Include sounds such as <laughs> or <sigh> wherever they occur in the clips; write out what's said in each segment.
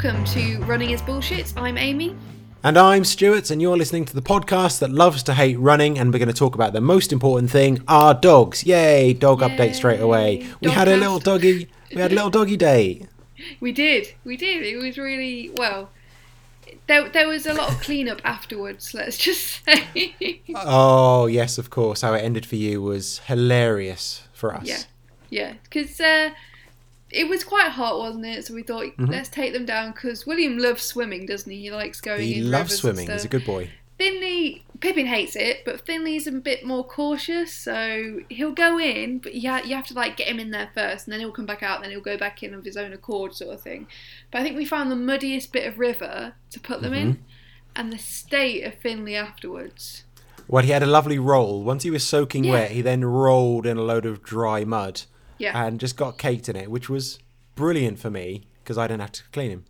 welcome to Running is Bullshit. I'm Amy. And I'm Stuart, and you're listening to the podcast that loves to hate running, and we're going to talk about the most important thing our dogs. Yay! Dog Yay. update straight away. We had a little doggy. We had a little doggy day. We did, we did. It was really well. There, there was a lot of cleanup afterwards. Let's just <laughs> say. Oh, yes, of course. How it ended for you was hilarious for us. Yeah, yeah, because uh, it was quite hot, wasn't it? So we thought let's take them down because William loves swimming, doesn't he? He likes going. He loves swimming. He's a good boy. Finley, Pippin hates it, but Finley's a bit more cautious, so he'll go in, but you, ha- you have to like get him in there first, and then he'll come back out, and then he'll go back in of his own accord, sort of thing. But I think we found the muddiest bit of river to put them Mm-hmm. in, and the state of Finley afterwards. Well, he had a lovely roll. Once he was soaking Yeah. wet, he then rolled in a load of dry mud Yeah. and just got caked in it, which was brilliant for me because I didn't have to clean him.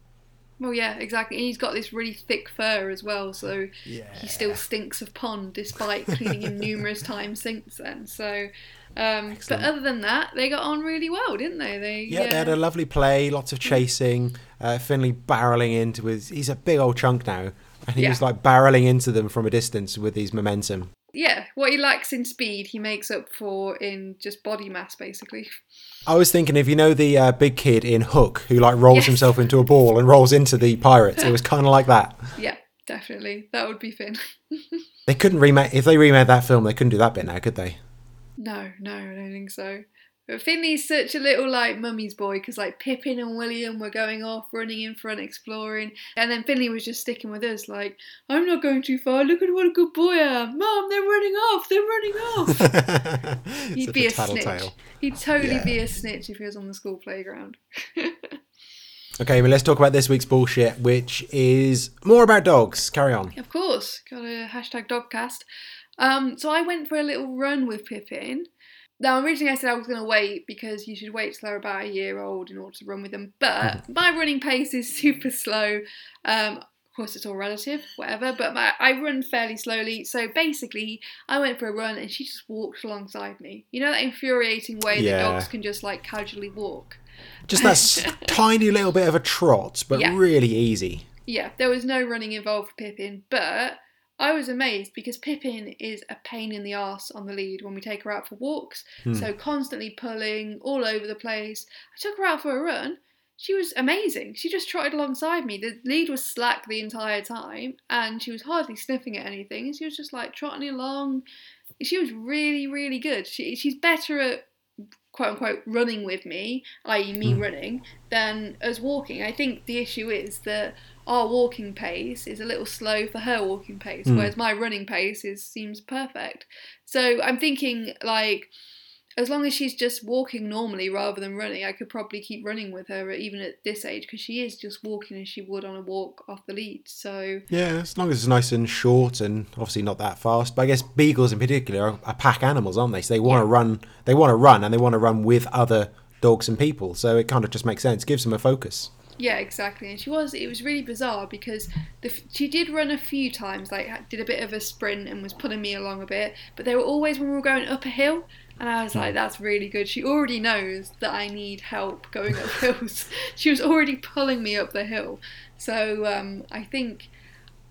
well, yeah, exactly. And he's got this really thick fur as well, so Yeah. he still stinks of pond despite cleaning him numerous times since then. So, um, but other than that, they got on really well, didn't they? They Yeah, they had a lovely play, lots of chasing. Uh, Finley barreling into his. He's a big old chunk now, and he Yeah. was like barreling into them from a distance with his momentum. Yeah, what he lacks in speed, he makes up for in just body mass, basically. I was thinking, if you know the uh, big kid in Hook who like rolls Yes. himself into a ball and rolls into the pirates, it was <laughs> kind of like that. Yeah, definitely. That would be Finn. <laughs> They couldn't remake if they remade that film. They couldn't do that bit now, could they? no, no, I don't think so. But Finley's such a little like mummy's boy because like Pippin and William were going off, running in front, exploring, and then Finley was just sticking with us. Like, I'm not going too far. Look at what a good boy I am, Mom. They're running off. They're running off. <laughs> He'd Such be a a, snitch. He'd totally Yeah. be a snitch if he was on the school playground. <laughs> Okay, well, let's talk about this week's bullshit, which is more about dogs. Carry on. Of course, got a hashtag dogcast. Um, so I went for a little run with Pippin. Now, originally I said I was going to wait because you should wait till they're about a year old in order to run with them. But my running pace is <laughs> super slow. Um, of course, it's all relative, whatever. But my, I run fairly slowly. So basically, I went for a run and she just walked alongside me. You know that infuriating way Yeah. that dogs can just like casually walk. Just that <laughs> tiny little bit of a trot, but Yeah. really easy. Yeah, there was no running involved for Pippin, but I was amazed because Pippin is a pain in the arse on the lead when we take her out for walks. Hmm. So constantly pulling all over the place. I took her out for a run. She was amazing. She just trotted alongside me. The lead was slack the entire time, and she was hardly sniffing at anything. She was just like trotting along. She was really, really good. She, she's better at quote unquote running with me, i.e., me hmm. running, than us walking. I think the issue is that our walking pace is a little slow for her walking pace, hmm. whereas my running pace is seems perfect. So I'm thinking like as long as she's just walking normally rather than running, I could probably keep running with her even at this age because she is just walking as she would on a walk off the lead. So Yeah, as long as it's nice and short and obviously not that fast. But I guess beagles in particular are, pack animals, aren't they? So they want to Yeah. run. They want to run, and they want to run with other dogs and people. So it kind of just makes sense. Gives them a focus. Yeah, exactly. And she was. It was really bizarre because the, she did run a few times, like did a bit of a sprint and was pulling me along a bit. But they were always when we were going up a hill, and I was like, "That's really good." She already knows that I need help going up <laughs> hills. she was already pulling me up the hill. So um, I think,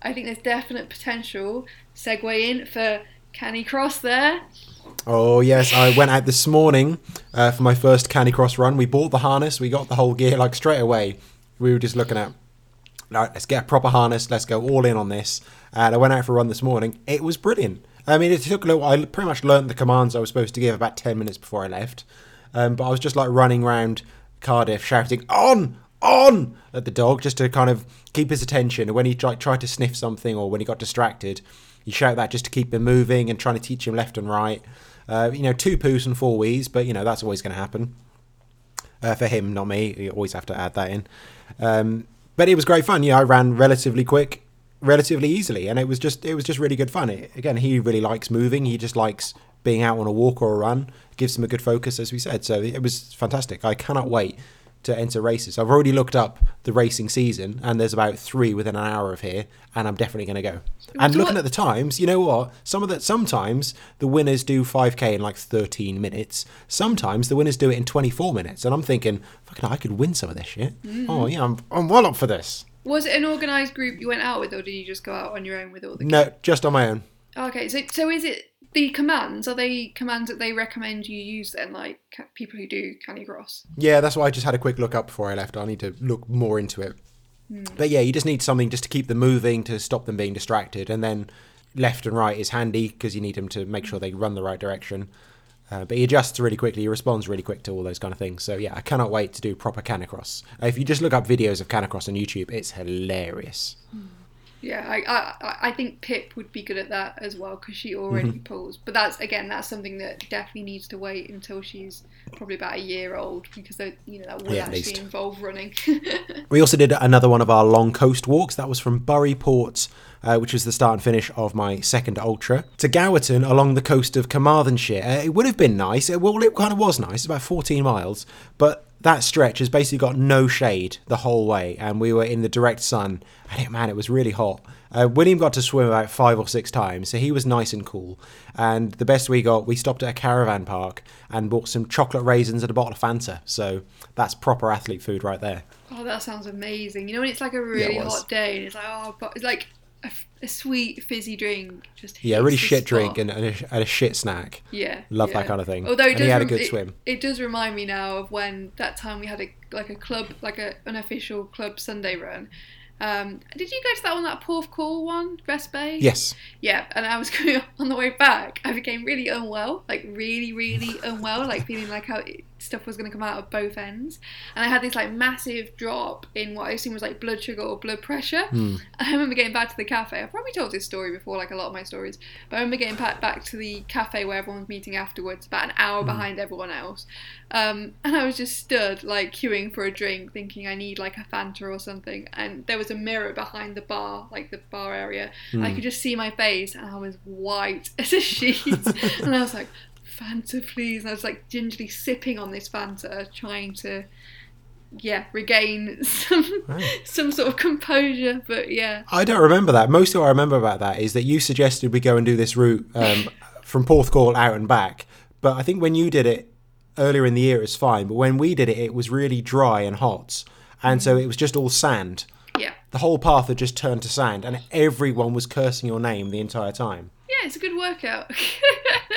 I think there's definite potential. Segue in for Canicross there. Oh yes, I went out this morning uh, for my first Canicross run. We bought the harness. We got the whole gear like straight away. We were just looking at. Right, let's get a proper harness. Let's go all in on this. And I went out for a run this morning. It was brilliant. I mean, it took a little. I pretty much learned the commands I was supposed to give about ten minutes before I left. Um, but I was just like running around Cardiff, shouting "on, on" at the dog, just to kind of keep his attention. And when he like, tried to sniff something or when he got distracted, you shout that just to keep him moving and trying to teach him left and right. Uh, you know, two poos and four wees, but you know that's always going to happen uh, for him, not me. You always have to add that in. Um, but it was great fun. Yeah, I ran relatively quick, relatively easily, and it was just it was just really good fun. It, again, he really likes moving. He just likes being out on a walk or a run. Gives him a good focus, as we said. So it was fantastic. I cannot wait to enter races. I've already looked up the racing season, and there's about three within an hour of here, and I'm definitely going to go. And looking what- at the times, you know what? Some of that sometimes the winners do 5k in like 13 minutes. Sometimes the winners do it in 24 minutes, and I'm thinking, fucking, I could win some of this shit. Mm-hmm. Oh yeah, I'm I'm well up for this. Was it an organised group you went out with, or did you just go out on your own with all the? No, just on my own. Okay, so so is it the commands? Are they commands that they recommend you use then, like people who do Canicross? Yeah, that's why I just had a quick look up before I left. I need to look more into it. Hmm. But yeah, you just need something just to keep them moving, to stop them being distracted, and then left and right is handy because you need them to make sure they run the right direction. Uh, but he adjusts really quickly, he responds really quick to all those kind of things. So yeah, I cannot wait to do proper Canicross. Uh, if you just look up videos of Canicross on YouTube, it's hilarious. Yeah, I I, I think Pip would be good at that as well because she already Mm-hmm. pulls. But that's again, that's something that definitely needs to wait until she's probably about a year old because they, you know that will Yeah, actually involve running. <laughs> We also did another one of our long coast walks. That was from Burry Port, uh, which was the start and finish of my second ultra, to Gowerton along the coast of Carmarthenshire. Uh, it would have been nice. It, well, it kind of was nice. It's about 14 miles, but that stretch has basically got no shade the whole way, and we were in the direct sun. And it, man, it was really hot. Uh, William got to swim about five or six times, so he was nice and cool. And the best we got, we stopped at a caravan park and bought some chocolate raisins and a bottle of Fanta. So that's proper athlete food right there. oh, that sounds amazing. You know when it's like a really was. hot day and it's like oh, but it's like a, a sweet fizzy drink. Just Yeah, hits really shit spot. drink and, and, a, and a shit snack. Yeah, Love yeah. that kind of thing. Although it and does he had a good it, swim. It does remind me now of when that time we had a like a club, like a an official club Sunday run. Um, did you go to that one, that Porthcawl one, Rest Bay? Yes. Yeah, and I was <laughs> going on the way back. I became really unwell, like really, really unwell, like feeling like how it, stuff was going to come out of both ends. And I had this like massive drop in what I assume was like blood sugar or blood pressure. Hmm. <laughs> I remember getting back to the cafe. I've probably told this story before, like a lot of my stories. But I remember getting back back to the cafe where everyone's meeting afterwards, about an hour behind everyone else. Um, and I was just stood, like queuing for a drink, thinking I need like a Fanta or something. And there was a mirror behind the bar, like the bar area. And I could just see my face, and I was white <laughs> as a sheet. <laughs> and I was like, Fanta, please. And I was like gingerly sipping on this Fanta, trying to, yeah, regain <laughs> some Right. some sort of composure. But yeah, I don't remember that. Most of what I remember about that is that you suggested we go and do this route um, <laughs> from Porthcawl out and back. But I think when you did it earlier in the year, it was fine. But when we did it, it was really dry and hot. And so it was just all sand. yeah, The whole path had just turned to sand, and everyone was cursing your name the entire time. Yeah, it's a good workout.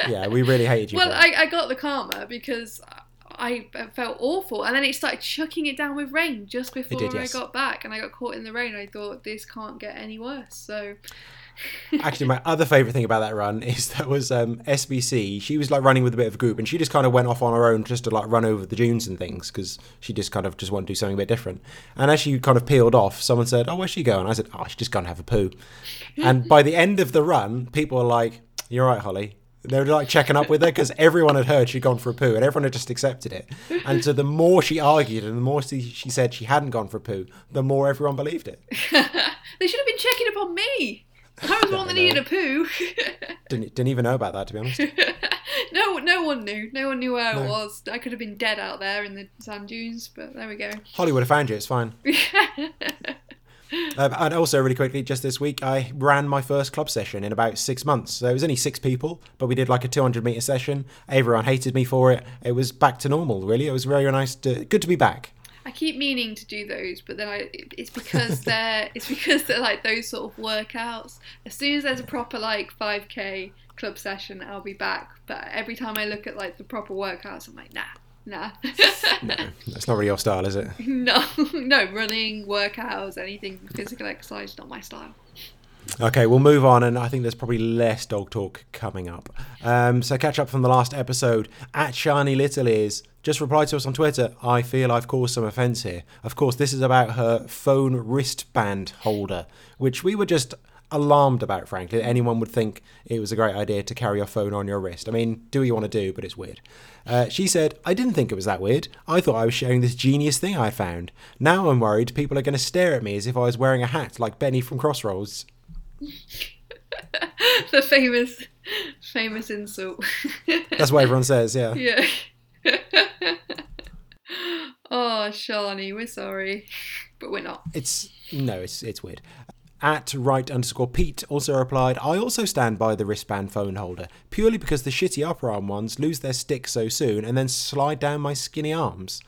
Yeah, we really hated you. well. I, I got the karma because I felt awful, and then it started chucking it down with rain just before did, yes. I got back, and I got caught in the rain. I thought this can't get any worse. So Actually, my other favourite thing about that run <laughs> is that was um, SBC. She was like running with a bit of a group, and she just kind of went off on her own just to like run over the dunes and things because she just kind of just wanted to do something a bit different. And as she kind of peeled off, someone said, "Oh, where's she going?" I said, "Oh, she's just gone to have a poo." and by the end of the run, people were like, "You're right, Holly." They were like checking up with her because everyone had heard she'd gone for a poo, and everyone had just accepted it. And so the more she argued, and the more she, she said she hadn't gone for a poo, the more everyone believed it. <laughs> they should have been checking up on me. I was the one that needed a poo. <laughs> Didn't didn't even know about that to be honest. <laughs> no, no one knew. No one knew where No. it was. I could have been dead out there in the sand dunes, but there we go. Holly would have found you. It's fine. Um, <laughs> and also, really quickly, just this week, I ran my first club session in about six months. So it was only six people, but we did like a 200 meter session. Everyone hated me for it. It was back to normal, really. It was very nice to, good to be back. I keep meaning to do those, but then I it's because <laughs> they're it's because they're like those sort of workouts. As soon as there's a proper like 5k club session, I'll be back. But every time I look at like the proper workouts, I'm like, nah, nah, <laughs> No, that's not really your style, is it? <laughs> no, no, running, workouts, anything physical exercise, not my style. Okay, we'll move on, and I think there's probably less dog talk coming up. Um, so, catch up from the last episode. At Shiny Little Ears just replied to us on Twitter. I feel I've caused some offence here. Of course, this is about her phone wristband holder, which we were just alarmed about, frankly. Anyone would think it was a great idea to carry your phone on your wrist. I mean, do what you want to do, but it's weird. Uh, she said, I didn't think it was that weird. I thought I was sharing this genius thing I found. Now I'm worried people are going to stare at me as if I was wearing a hat like Benny from Crossroads. <laughs> the famous, famous insult. That's what everyone says, yeah. <laughs> yeah. <laughs> oh Shani, we're sorry, but we're not. It's no, it's it's weird. At right underscore Pete also replied, I also stand by the wristband phone holder, purely because the shitty upper arm ones lose their stick so soon and then slide down my skinny arms.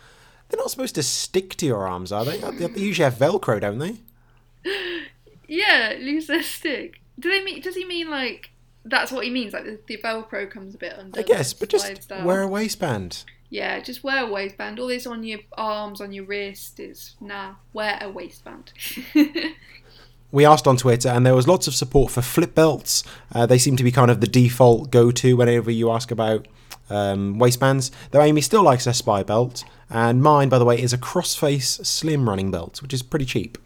They're not supposed to stick to your arms, are they? They usually have Velcro, don't they? <laughs> Yeah, lose their stick. Do they mean? Does he mean like that's what he means? Like the, the Velcro comes a bit under. I guess, but just wear a waistband. Yeah, just wear a waistband. All this on your arms, on your wrist is nah. Wear a waistband. <laughs> we asked on Twitter, and there was lots of support for flip belts. Uh, they seem to be kind of the default go-to whenever you ask about um, waistbands. Though Amy still likes her SPIbelt, and mine, by the way, is a crossface slim running belt, which is pretty cheap.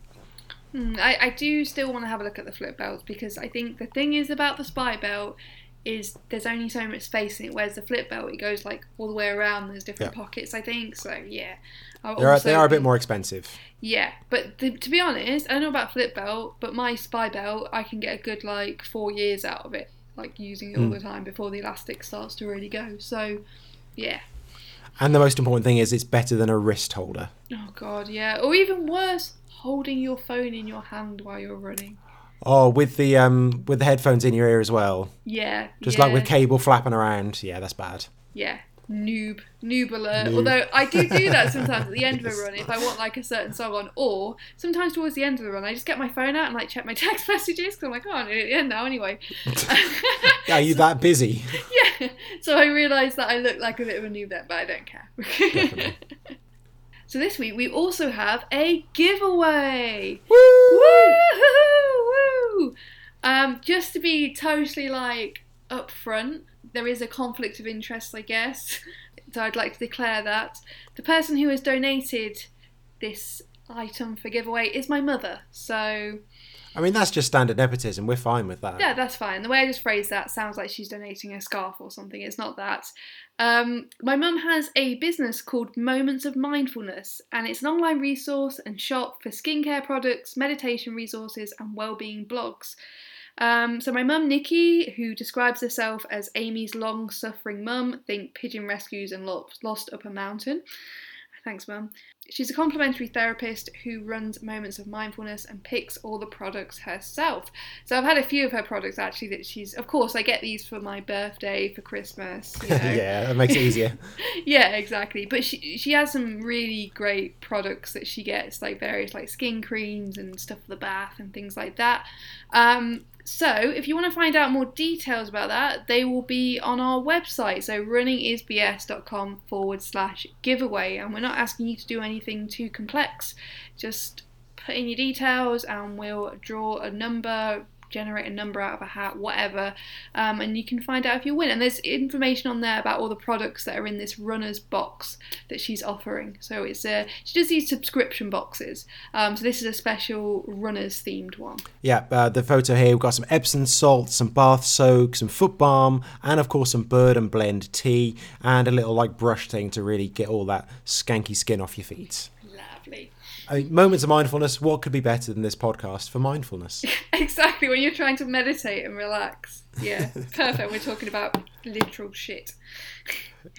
Hmm, I, I do still want to have a look at the flip belts because I think the thing is about the SPIbelt is there's only so much space in it. Whereas the flip belt, it goes like all the way around. There's different Yeah. pockets. I think so. Yeah. They are, they are a bit more expensive. Yeah, but th- to be honest, I don't know about flip belt, but my SPIbelt, I can get a good like four years out of it, like using it all Hmm. the time before the elastic starts to really go. So, yeah. And the most important thing is it's better than a wrist holder. Oh god, yeah. Or even worse, holding your phone in your hand while you're running. Oh, with the um with the headphones in your ear as well, Yeah. just yeah, like with cable flapping around. Yeah, that's bad. Yeah. Noob, noob alert. Noob. Although I do do that <laughs> sometimes at the end of a run if I want like a certain song on, or sometimes towards the end of the run I just get my phone out and like check my <laughs> text messages because I'm like, oh, I'm nearly at the end now anyway. <laughs> Are you that busy? yeah. So I realised that I look like a bit of a noob then, but I don't care. Definitely. So this week we also have a giveaway. Woo! Woo! Um, just to be totally like upfront, there is a conflict of interest, I guess. <laughs> So I'd like to declare that the person who has donated this item for giveaway is my mother. So I mean, that's just standard nepotism. We're fine with that. yeah, that's fine. The way I just phrased that sounds like she's donating a scarf or something. It's not that. Um, my mum has a business called Moments of Mindfulness, and it's an online resource and shop for skincare products, meditation resources, and well-being blogs. Um, so my mum Nikki, who describes herself as Amy's long-suffering mum, think pigeon rescues and lo- lost up a mountain. Thanks, mum. She's a complementary therapist who runs moments of mindfulness and picks all the products herself. So I've had a few of her products actually that she's. Of course, I get these for my birthday, for Christmas. You <laughs> know. yeah, that makes it easier. <laughs> yeah, exactly. But she she has some really great products that she gets, like various like skin creams and stuff for the bath and things like that. Um, so if you want to find out more details about that, they will be on our website. So runningisbs.com forward slash giveaway. And we're not asking you to do anything too complex. Just put in your details and we'll draw a number, generate a number out of a hat, whatever, um, and you can find out if you win. And there's information on there about all the products that are in this runner's box that she's offering. So it's a she does these subscription boxes. Um, so this is a special runners themed one. Yeah, uh, the photo here, we've got some Epsom salt, some bath soak, some foot balm, and of course some bird and blend tea, and a little like brush thing to really get all that skanky skin off your feet. I mean, moments of mindfulness, what could be better than this podcast for mindfulness? <laughs> Exactly when you're trying to meditate and relax. Yeah, <laughs> perfect. We're talking about literal shit.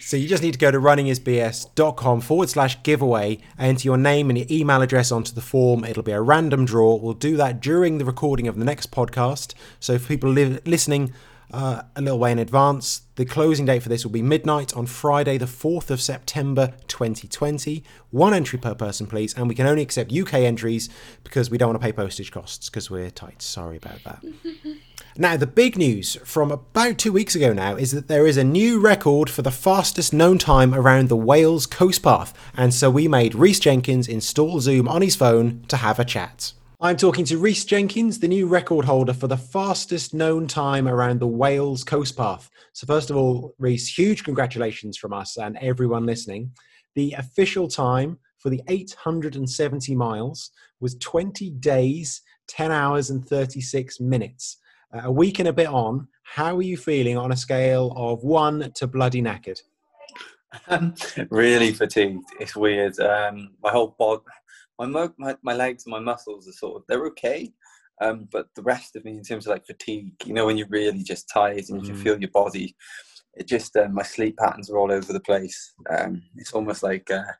So you just need to go to runningisbs.com forward slash giveaway, enter your name and your email address onto the form. It'll be a random draw. We'll do that during the recording of the next podcast. So for people li- listening uh, a little way in advance, the closing date for this will be midnight on Friday, the 4th of September 2020. One entry per person, please. And we can only accept UK entries because we don't want to pay postage costs because we're tight. Sorry about that. <laughs> Now, the big news from about two weeks ago now is that there is a new record for the fastest known time around the Wales coast path, and so we made Rhys Jenkins install Zoom on his phone to have a chat. I'm talking to Rhys Jenkins, the new record holder for the fastest known time around the Wales coast path. So, first of all, Rhys, huge congratulations from us and everyone listening. The official time for the 870 miles was 20 days, 10 hours, and 36 minutes. Uh, a week and a bit on, how are you feeling on a scale of one to bloody knackered? Um, <laughs> really fatigued. It's weird. Um, my whole body, my, mo- my my legs, and my muscles are sort of they're okay, um, but the rest of me, in terms of like fatigue, you know, when you're really just tired and you can Mhm. feel your body, it just um, my sleep patterns are all over the place. Um, it's almost like uh,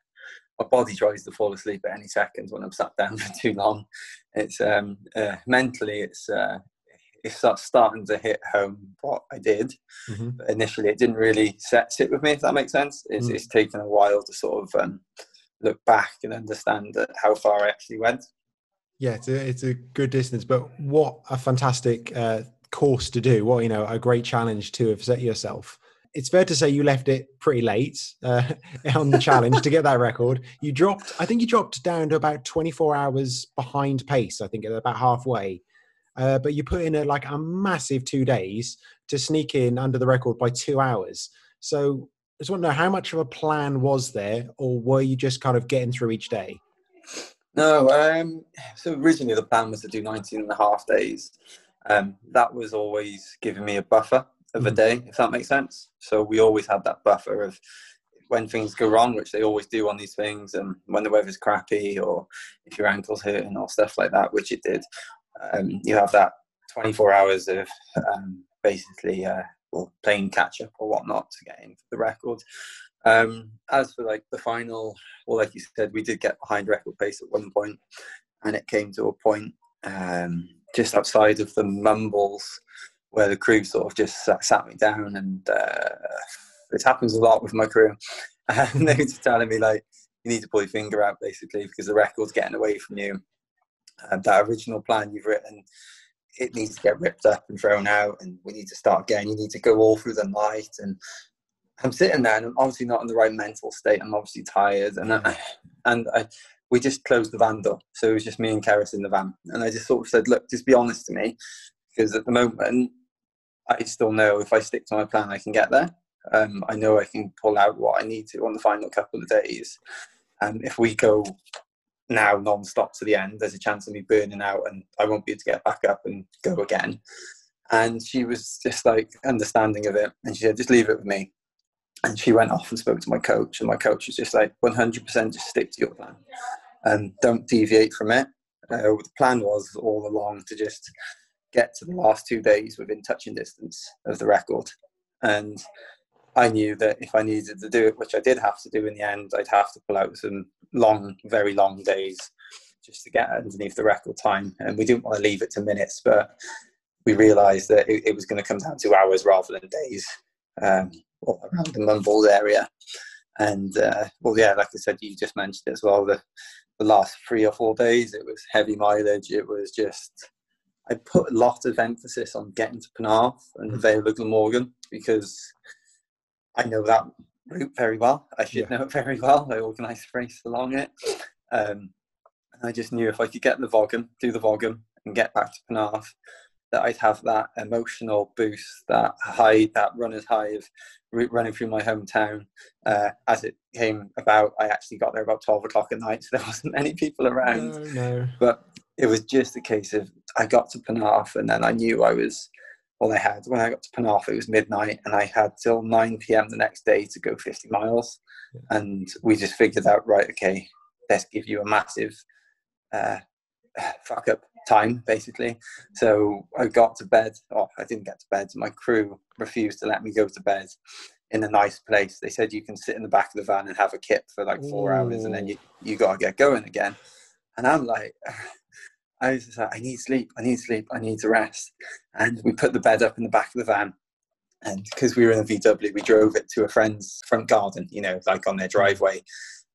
my body tries to fall asleep at any second when I'm sat down <laughs> for too long. It's um, uh, mentally, it's uh, it's starting to hit home what I did. Mm-hmm. Initially, it didn't really set, sit with me, if that makes sense. It's, mm. it's taken a while to sort of um, look back and understand how far I actually went. Yeah, it's a, it's a good distance, but what a fantastic uh, course to do. What, you know, a great challenge to have set yourself it's fair to say you left it pretty late uh, <laughs> on the challenge to get that record. You dropped, I think you dropped down to about 24 hours behind pace, I think at about halfway. Uh, but you put in a, like a massive two days to sneak in under the record by two hours. So just want to know how much of a plan was there, or were you just kind of getting through each day? No, um, so originally the plan was to do 19 and a half days. Um, that was always giving me a buffer of a mm. day, if that makes sense. So we always had that buffer of when things go wrong, which they always do on these things, and when the weather's crappy or if your ankle's hurting or stuff like that, which it did, um, you have that 24 hours of um, basically uh, well, playing catch up or whatnot to get into the record. Um, as for like the final, well, like you said, we did get behind record pace at one point, and it came to a point um, just outside of the mumbles where the crew sort of just sat, sat me down, and uh, it happens a lot with my crew, <laughs> and they were just telling me like, you need to pull your finger out basically because the record's getting away from you. And that original plan you've written, it needs to get ripped up and thrown out, and we need to start again. You need to go all through the night, and I'm sitting there, and I'm obviously not in the right mental state. I'm obviously tired, and I, and I, we just closed the van door, so it was just me and Keris in the van, and I just sort of said, "Look, just be honest to me, because at the moment I still know if I stick to my plan, I can get there. Um, I know I can pull out what I need to on the final couple of days. And if we go now non-stop to the end, there's a chance of me burning out and I won't be able to get back up and go again. And she was just like understanding of it. And she said, just leave it with me. And she went off and spoke to my coach. And my coach was just like, 100% just stick to your plan and don't deviate from it. Uh, the plan was all along to just get to the last two days within touching distance of the record. And I knew that if I needed to do it, which I did have to do in the end, I'd have to pull out some long, very long days just to get underneath the record time. And we didn't want to leave it to minutes, but we realised that it, it, was going to come down to hours rather than days um, around the Mumbles area. And uh, well, yeah, like I said, you just mentioned as well. The, the last three or four days, it was heavy mileage. It was just I put a lot of emphasis on getting to Penarth and the mm. Vale of Glamorgan because I know that route very well. I should yeah. know it very well. I organised a race along it. Um, and I just knew if I could get the Vogham, do the Vogham, and get back to Penarth, that I'd have that emotional boost, that high, that runner's high of running through my hometown. Uh, as it came about, I actually got there about 12 o'clock at night, so there <laughs> wasn't many people around. No, no. But it was just a case of I got to Penarth and then I knew I was all I had when I got to Penarth it was midnight and I had till 9 p.m. the next day to go 50 miles and we just figured out right okay let's give you a massive uh, <sighs> fuck up time basically so I got to bed oh I didn't get to bed my crew refused to let me go to bed in a nice place they said you can sit in the back of the van and have a kip for like four Ooh. hours and then you, you got to get going again and I'm like <sighs> I was just like, I need sleep, I need sleep, I need to rest. And we put the bed up in the back of the van. And because we were in a VW, we drove it to a friend's front garden, you know, like on their driveway.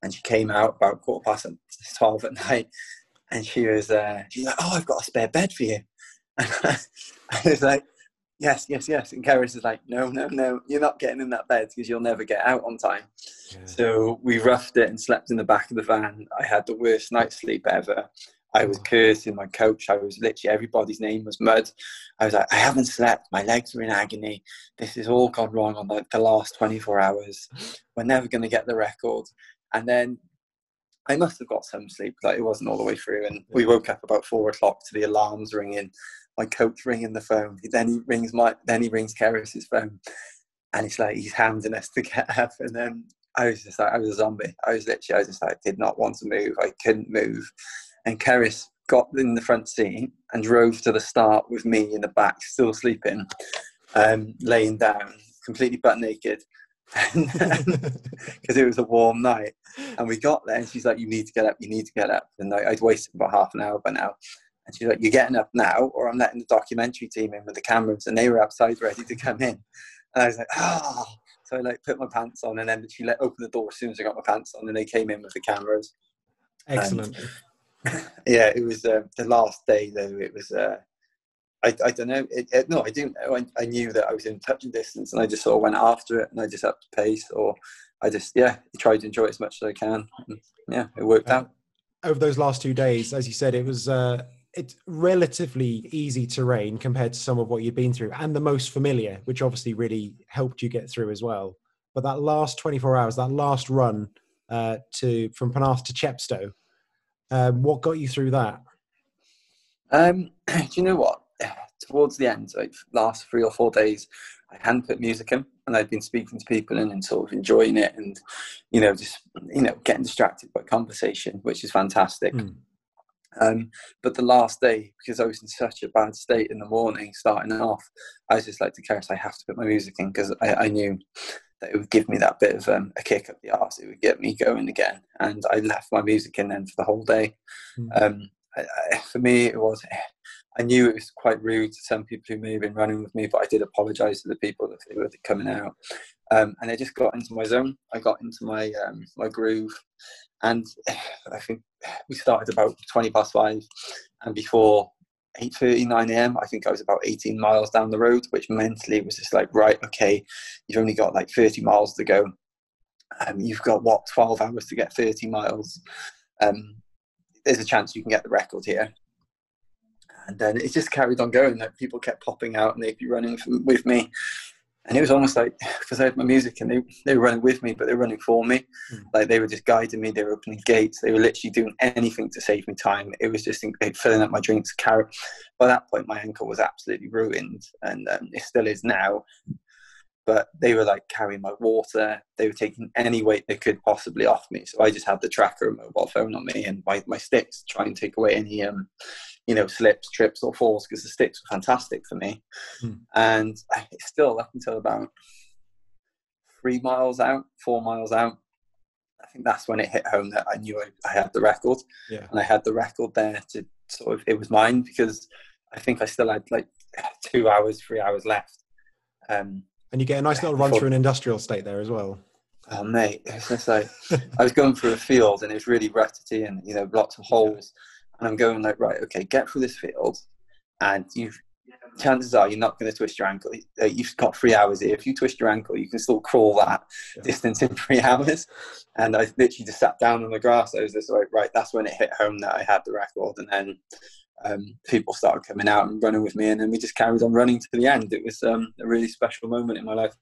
And she came out about quarter past 12 at night. And she was, uh, she's like, Oh, I've got a spare bed for you. <laughs> And I was like, Yes, yes, yes. And Keris is like, No, no, no, you're not getting in that bed because you'll never get out on time. Yeah. So we roughed it and slept in the back of the van. I had the worst night's sleep ever. I was cursing my coach. I was literally everybody's name was mud. I was like, I haven't slept. My legs were in agony. This has all gone wrong on like the last 24 hours. We're never going to get the record. And then I must have got some sleep. Like it wasn't all the way through. And we woke up about four o'clock to the alarms ringing. My coach ringing the phone. Then he rings my. Then he rings Keris's phone, and it's like he's handing us to get up. And then I was just like, I was a zombie. I was literally, I was just like, did not want to move. I couldn't move and Keris got in the front seat and drove to the start with me in the back, still sleeping, um, laying down, completely butt naked. because <laughs> it was a warm night. And we got there, and she's like, "You need to get up. You need to get up." And I, I'd wasted about half an hour by now. And she's like, "You're getting up now, or I'm letting the documentary team in with the cameras." And they were outside ready to come in. And I was like, "Oh." So I like put my pants on, and then she let open the door as soon as I got my pants on, and they came in with the cameras. Excellent. And, yeah, it was uh, the last day though. It was. Uh, I, I don't know. It, it, no, I didn't know. I, I knew that I was in touching distance, and I just sort of went after it, and I just upped the pace, or I just yeah, tried to enjoy it as much as I can. And, yeah, it worked out. Over those last two days, as you said, it was uh, it's relatively easy terrain compared to some of what you've been through, and the most familiar, which obviously really helped you get through as well. But that last 24 hours, that last run uh, to from Penarth to Chepstow, um, what got you through that? Um, <clears throat> do you know what? <sighs> Towards the end, like last three or four days, I hadn't put music in, and I'd been speaking to people and, and sort of enjoying it, and you know, just you know, getting distracted by conversation, which is fantastic. Mm. Um, but the last day, because I was in such a bad state in the morning, starting off, I was just like to Karis, I have to put my music in because I, I, knew that it would give me that bit of um, a kick up the arse. It would get me going again. And I left my music in then for the whole day. Mm. Um, I, I, for me, it was I knew it was quite rude to some people who may have been running with me, but I did apologise to the people that they were coming out. Um, and I just got into my zone. I got into my um, my groove, and <sighs> I think we started about twenty past five, and before 8.30, 9 a.m., I think I was about 18 miles down the road, which mentally was just like, right, okay, you've only got like 30 miles to go. Um, you've got what 12 hours to get 30 miles. Um, there's a chance you can get the record here and then it just carried on going. Like people kept popping out and they'd be running with me, and it was almost like <laughs> because I had my music and they they were running with me, but they were running for me. Mm. Like they were just guiding me. They were opening gates. They were literally doing anything to save me time. It was just they filling up my drinks. Carry. By that point, my ankle was absolutely ruined, and um, it still is now. But they were like carrying my water. They were taking any weight they could possibly off me. So I just had the tracker and mobile phone on me and my, my sticks trying to take away any um, you know, slips, trips, or falls because the sticks were fantastic for me. Mm. And <laughs> still, up until about three miles out, four miles out, I think that's when it hit home that I knew I, I had the record. Yeah. And I had the record there to sort of, it was mine because I think I still had like <laughs> two hours, three hours left. Um, and you get a nice little run through an industrial state there as well. Oh mate, it's just like I was going through a field and it was really rutty and you know lots of <laughs> holes and I'm going like, right, okay, get through this field, and you've chances are you're not going to twist your ankle. Uh, you've got three hours here. If you twist your ankle, you can still crawl that yeah. distance in <laughs> three hours. And I literally just sat down on the grass. I was just like, right, that's when it hit home that I had the record. And then um, people started coming out and running with me, and then we just carried on running to the end. It was um, a really special moment in my life.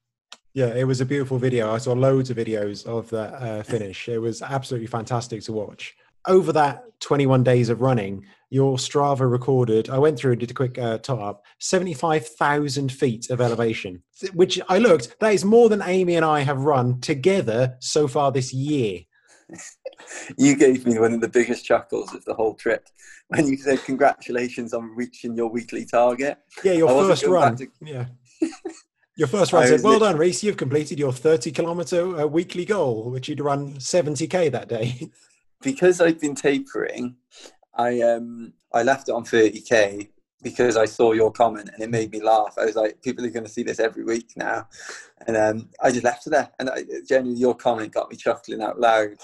Yeah, it was a beautiful video. I saw loads of videos of that uh, finish. It was absolutely fantastic to watch over that 21 days of running, your Strava recorded, I went through and did a quick uh, top up, 75,000 feet of elevation, which I looked, that is more than Amy and I have run together so far this year. <laughs> you gave me one of the biggest chuckles of the whole trip when you said, Congratulations on reaching your weekly target. Yeah, your first run. To... Yeah. Your first <laughs> run said, "Well done, Rhys. You've completed your 30 kilometer uh, weekly goal, which you'd run 70k that day." <laughs> because I've been tapering, I um I left it on 30k because I saw your comment and it made me laugh. I was like, people are going to see this every week now, and um, I just left it there. And I, genuinely, your comment got me chuckling out loud.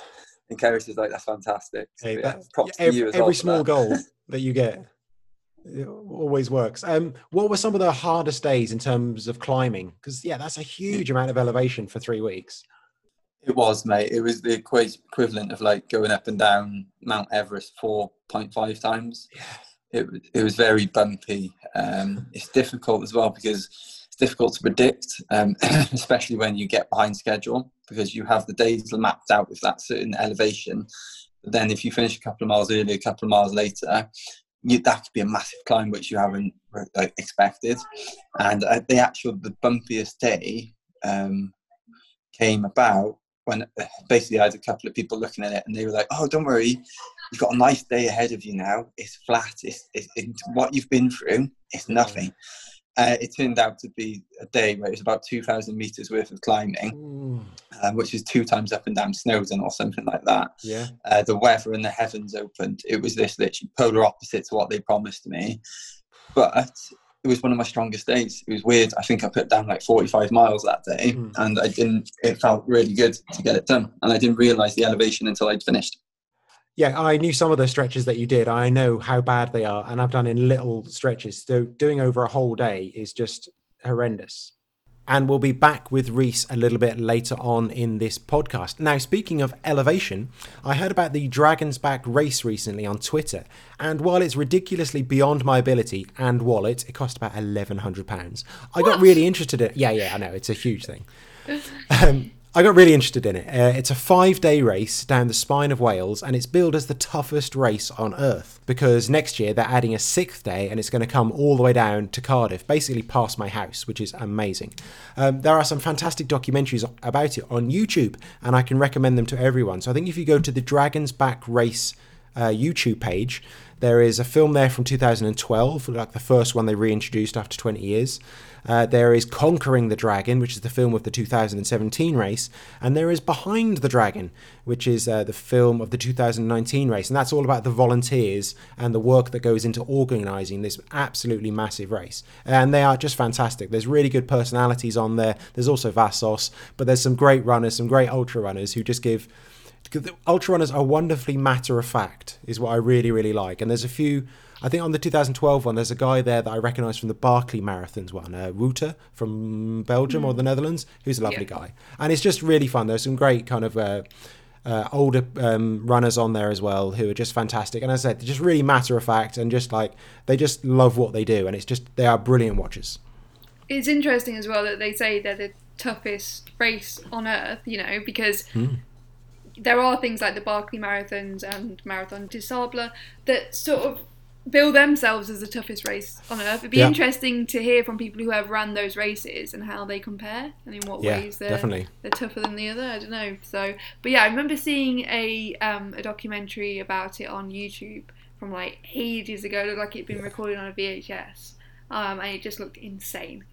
And Karis was like, "That's fantastic." Hey, yeah, props every, to you as every well small goal <laughs> that you get it always works. Um, what were some of the hardest days in terms of climbing? Because yeah, that's a huge amount of elevation for three weeks. It was, mate. It was the equivalent of like going up and down Mount Everest 4.5 times. Yeah. It, it was very bumpy. Um, it's difficult as well because it's difficult to predict, um, <coughs> especially when you get behind schedule because you have the days mapped out with that certain elevation. But then if you finish a couple of miles early, a couple of miles later, you, that could be a massive climb which you haven't like, expected. And uh, the actual, the bumpiest day um, came about when basically I had a couple of people looking at it and they were like, "Oh, don't worry, you've got a nice day ahead of you now. It's flat. It's, it's, it's what you've been through. It's nothing." uh, it turned out to be a day where it was about 2,000 meters worth of climbing, um, which is two times up and down Snowdon or something like that. yeah. Uh, the weather and the heavens opened. It was this literally polar opposite to what they promised me. But it was one of my strongest days. It was weird. I think I put down like 45 miles that day Mm. and I didn't, it felt really good to get it done. And I didn't realize the elevation until I'd finished. Yeah, I knew some of the stretches that you did. I know how bad they are, and I've done in little stretches. So doing over a whole day is just horrendous. And we'll be back with Rhys a little bit later on in this podcast. Now, speaking of elevation, I heard about the Dragon's Back race recently on Twitter, and while it's ridiculously beyond my ability and wallet, it cost about eleven hundred pounds. I got really interested in. Yeah, yeah, I know it's a huge thing. <laughs> Um, I got really interested in it. Uh, it's a five day race down the spine of Wales, and it's billed as the toughest race on earth because next year they're adding a sixth day and it's going to come all the way down to Cardiff, basically past my house, which is amazing. Um, there are some fantastic documentaries about it on YouTube, and I can recommend them to everyone. So I think if you go to the Dragon's Back Race uh, YouTube page. There is a film there from 2012, like the first one they reintroduced after 20 years. Uh, there is Conquering the Dragon, which is the film of the 2017 race. And there is Behind the Dragon, which is uh, the film of the 2019 race. And that's all about the volunteers and the work that goes into organising this absolutely massive race. And they are just fantastic. There's really good personalities on there. There's also Vassos, but there's some great runners, some great ultra runners who just give ultra runners are wonderfully matter of fact is what i really really like and there's a few i think on the 2012 one there's a guy there that i recognize from the barkley marathons one uh, from belgium or the netherlands. Who's a lovely Yeah. guy. And it's just really fun. There's some great kind of uh, uh, older um, runners on there as well who are just fantastic. And as i said they're just really matter of fact and just like they just love what they do. And it's just they are brilliant watchers. It's interesting as well that they say they're the toughest race on earth, you know, because there are things like the Barkley Marathons and Marathon des Sables that sort of bill themselves as the toughest race on earth. It'd be Yeah. interesting to hear from people who have ran those races and how they compare and in what Yeah, ways they're definitely. they're tougher than the other. I don't know. So, but yeah, I remember seeing a um, a documentary about it on YouTube from like ages ago. It looked like it'd been recorded on a VHS, um, and it just looked insane.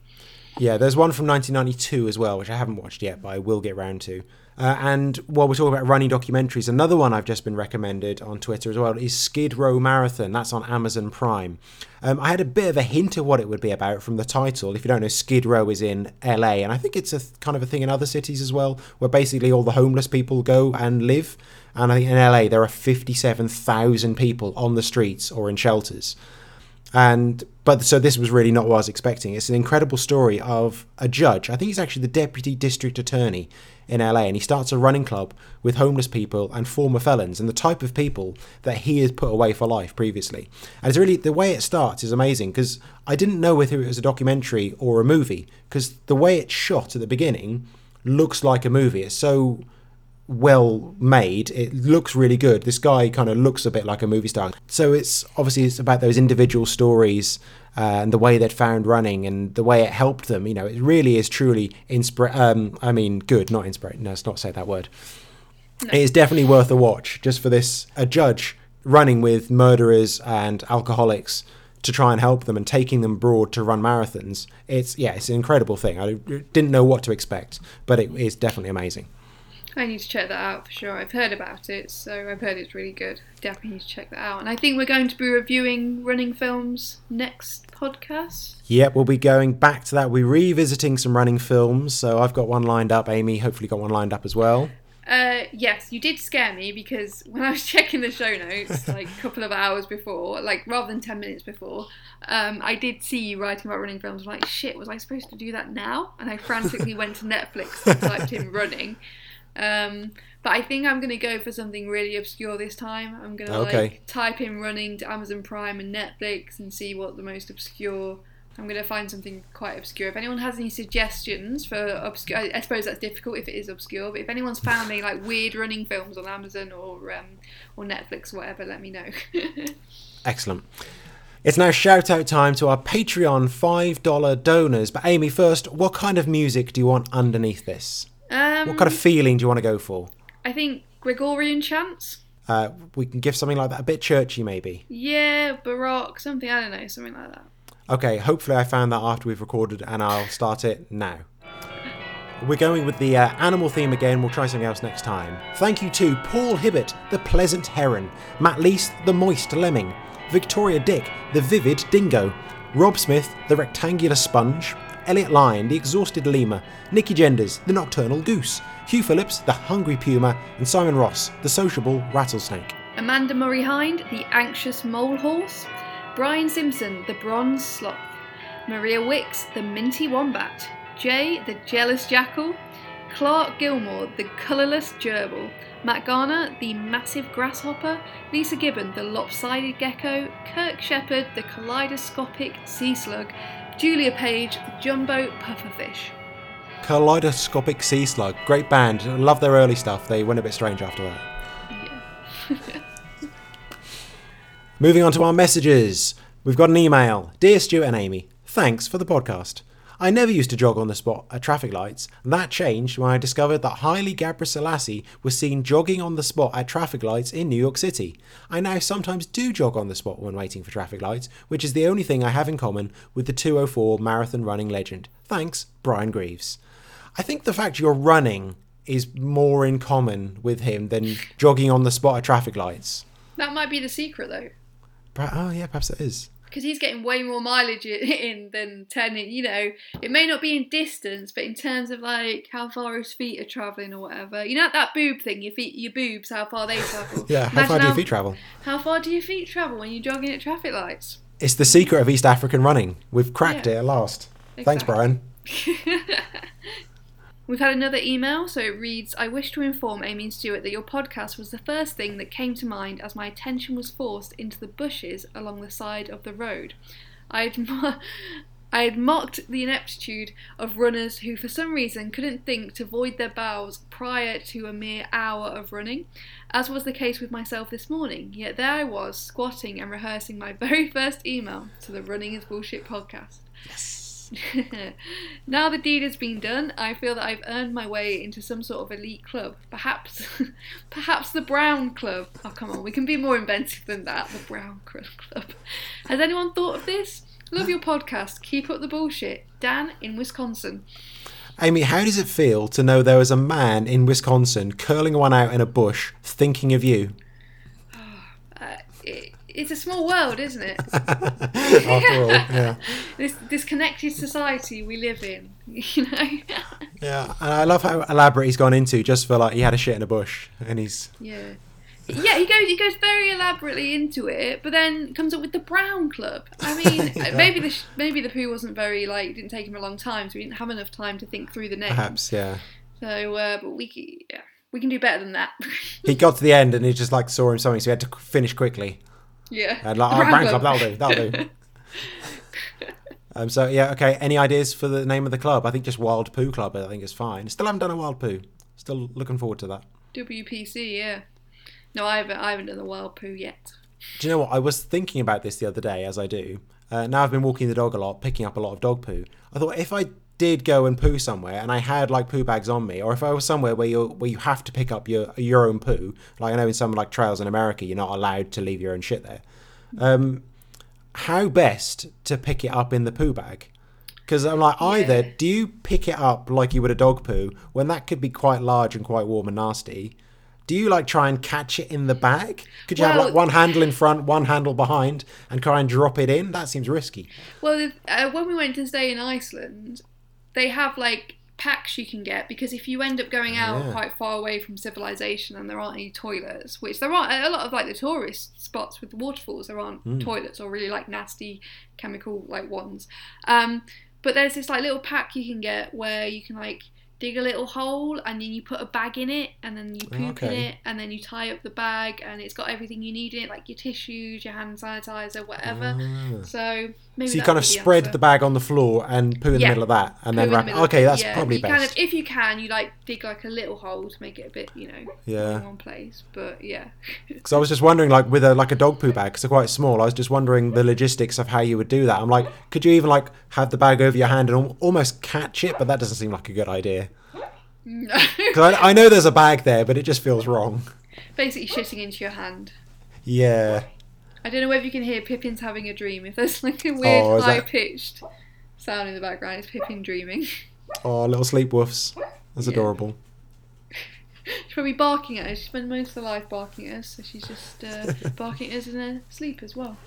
Yeah, there's one from 1992 as well, which I haven't watched yet, but I will get round to. Uh, and while we're talking about running documentaries, another one I've just been recommended on Twitter as well is Skid Row Marathon. That's on Amazon Prime. Um, I had a bit of a hint of what it would be about from the title. If you don't know, Skid Row is in LA, and I think it's a th- kind of a thing in other cities as well, where basically all the homeless people go and live. And I think in LA there are 57,000 people on the streets or in shelters and but so this was really not what I was expecting. It's an incredible story of a judge. I think he's actually the deputy district attorney in LA, and he starts a running club with homeless people and former felons, and the type of people that he has put away for life previously. And it's really the way it starts is amazing because I didn't know whether it was a documentary or a movie because the way it's shot at the beginning looks like a movie. It's so well made. It looks really good. This guy kind of looks a bit like a movie star. So it's obviously it's about those individual stories uh, and the way they'd found running and the way it helped them. You know, it really is truly inspira- Um, I mean, good, not inspiring. No, let's not say that word. It is definitely worth a watch just for this. A judge running with murderers and alcoholics to try and help them and taking them abroad to run marathons. It's yeah, it's an incredible thing. I didn't know what to expect, but it is definitely amazing. I need to check that out for sure. I've heard about it, so I've heard it's really good. Definitely need to check that out. And I think we're going to be reviewing running films next podcast. Yep, we'll be going back to that. We're revisiting some running films. So I've got one lined up. Amy hopefully got one lined up as well. Uh, yes, you did scare me because when I was <laughs> checking the show notes, like a couple of hours before, like rather than 10 minutes before, um, I did see you writing about running films. I'm like, shit, was I supposed to do that now? And I frantically went to Netflix and typed in running. Um, but I think I'm going to go for something really obscure this time. I'm going to Okay. like type in running to Amazon Prime and Netflix and see what the most obscure. I'm going to find something quite obscure. If anyone has any suggestions for obscure, I I suppose that's difficult if it is obscure. But if anyone's found any like weird running films on Amazon or um, or Netflix or whatever, let me know. <laughs> Excellent. It's now shout out time to our Patreon $5 donors. But Amy, first, what kind of music do you want underneath this? Um, What kind of feeling do you want to go for? I think Gregorian chants. Uh, we can give something like that, a bit churchy maybe. Yeah, Baroque, something I don't know, something like that. Okay, hopefully I found that after we've recorded and I'll start it now. We're going with the uh, animal theme again. We'll try something else next time. Thank you to Paul Hibbert, the pleasant heron, Matt Least, the moist lemming, Victoria Dick, the vivid dingo, Rob Smith, the rectangular sponge, Elliot Lyon, the exhausted lemur, Nikki Genders, the nocturnal goose, Hugh Phillips, the hungry puma, and Simon Ross, the sociable rattlesnake. Amanda Murray Hind, the anxious mole horse, Brian Simpson, the bronze sloth, Maria Wicks, the minty wombat, Jay, the jealous jackal, Clark Gilmore, the colourless gerbil, Matt Garner, the massive grasshopper, Lisa Gibbon, the lopsided gecko, Kirk Shepherd, the kaleidoscopic sea slug, Julia Page, the jumbo pufferfish. Kaleidoscopic Sea Slug, great band. Love their early stuff. They went a bit strange after that. Yeah. <laughs> Moving on to our messages. We've got an email. Dear Stuart and Amy, thanks for the podcast. I never used to jog on the spot at traffic lights. That changed when I discovered that Haile Gebrselassie was seen jogging on the spot at traffic lights in New York City. I now sometimes do jog on the spot when waiting for traffic lights, which is the only thing I have in common with the 204 marathon running legend. Thanks, Brian Greaves. I think the fact you're running is more in common with him than jogging on the spot at traffic lights. That might be the secret though. Oh, yeah, perhaps it is. Because he's getting way more mileage <laughs> in than turning. You know, it may not be in distance, but in terms of like how far his feet are traveling or whatever. You know that boob thing, your feet, your boobs, how far they travel. <laughs> Yeah, how Imagine far do your feet travel? How far do your feet travel when you're jogging at traffic lights? It's the secret of East African running. We've cracked Yeah. it at last. Thanks, Brian. <laughs> We've had another email, so it reads I wish to inform Amy and Stuart that your podcast was the first thing that came to mind as my attention was forced into the bushes along the side of the road. I mo- <laughs> I had mocked the ineptitude of runners who, for some reason, couldn't think to void their bowels prior to a mere hour of running, as was the case with myself this morning. Yet there I was, squatting and rehearsing my <laughs> very first email to the Running is Bullshit podcast. <laughs> now the deed has been done, I feel that I've earned my way into some sort of elite club. Perhaps, <laughs> perhaps the Brown Club. Oh come on, we can be more inventive than that. The Brown Club. Has anyone thought of this? Love your podcast. Keep up the bullshit. Dan in Wisconsin. Amy, how does it feel to know there was a man in Wisconsin curling one out in a bush thinking of you? It, it's a small world, isn't it? <laughs> After all, yeah. <laughs> This this connected society we live in. <laughs> You know. Yeah, and I love how elaborate he's gone into just for like he had a shit in a bush and he's Yeah. Yeah, he goes he goes very elaborately into it, but then comes up with the Brown Club. I mean, Yeah. maybe the sh- maybe the poo wasn't very like didn't take him a long time, so he didn't have enough time to think through the name. perhaps yeah. So, uh, but we yeah, we can do better than that. He got to the end and he just like saw him something, so he had to finish quickly. Yeah. And like, oh, Brown Club, that'll do, that'll do. <laughs> Um, so yeah, okay. Any ideas for the name of the club? I think just Wild Poo Club. I think is fine. Still haven't done a Wild Poo. Still looking forward to that. WPC, yeah. No, I haven't. I haven't done the wild poo yet. Do you know what? I was thinking about this the other day, as I do. Uh, now I've been walking the dog a lot, picking up a lot of dog poo. I thought if I did go and poo somewhere, and I had like poo bags on me, or if I was somewhere where you where you have to pick up your your own poo, like I know in some like trails in America, you're not allowed to leave your own shit there. Um, how best to pick it up in the poo bag? Because I'm like, either Yeah. do you pick it up like you would a dog poo when that could be quite large and quite warm and nasty? Do you like try and catch it in the bag? Could you have like one handle in front, one handle behind, and try and drop it in? That seems risky. Well, uh, when we went to stay in Iceland, they have like packs you can get because if you end up going out Yeah. quite far away from civilization and there aren't any toilets, which there aren't a lot of like the tourist spots with the waterfalls, there aren't Hmm. toilets or really like nasty chemical like ones. Um, but there's this like little pack you can get where you can like dig a little hole and then you put a bag in it and then you poop in it and then you tie up the bag and it's got everything you need in it like your tissues, your hand sanitizer, whatever. Ah. So maybe So you kind of spread answer. the bag on the floor and poo in the middle of that, and Poo then the wrap. middle Okay, that's yeah. probably you best. Kind of, if you can, you like dig like a little hole to make it a bit, you know, Yeah. in one place. But yeah, <laughs> Because I was just wondering, like with a like a dog poo bag, because they're quite small. I was just wondering the logistics of how you would do that. I'm like, could you even like have the bag over your hand and almost catch it? But that doesn't seem like a good idea. no. <laughs> Because I, I know there's a bag there, but it just feels wrong. basically shitting into your hand. Yeah. I don't know whether you can hear Pippin's having a dream. If there's like a weird Oh, is that- high pitched sound in the background, it's Pippin dreaming. Oh, little sleep woofs. That's Yeah. adorable. She's probably barking at us. She spent most of her life barking at us, so she's just uh, barking at us in her sleep as well.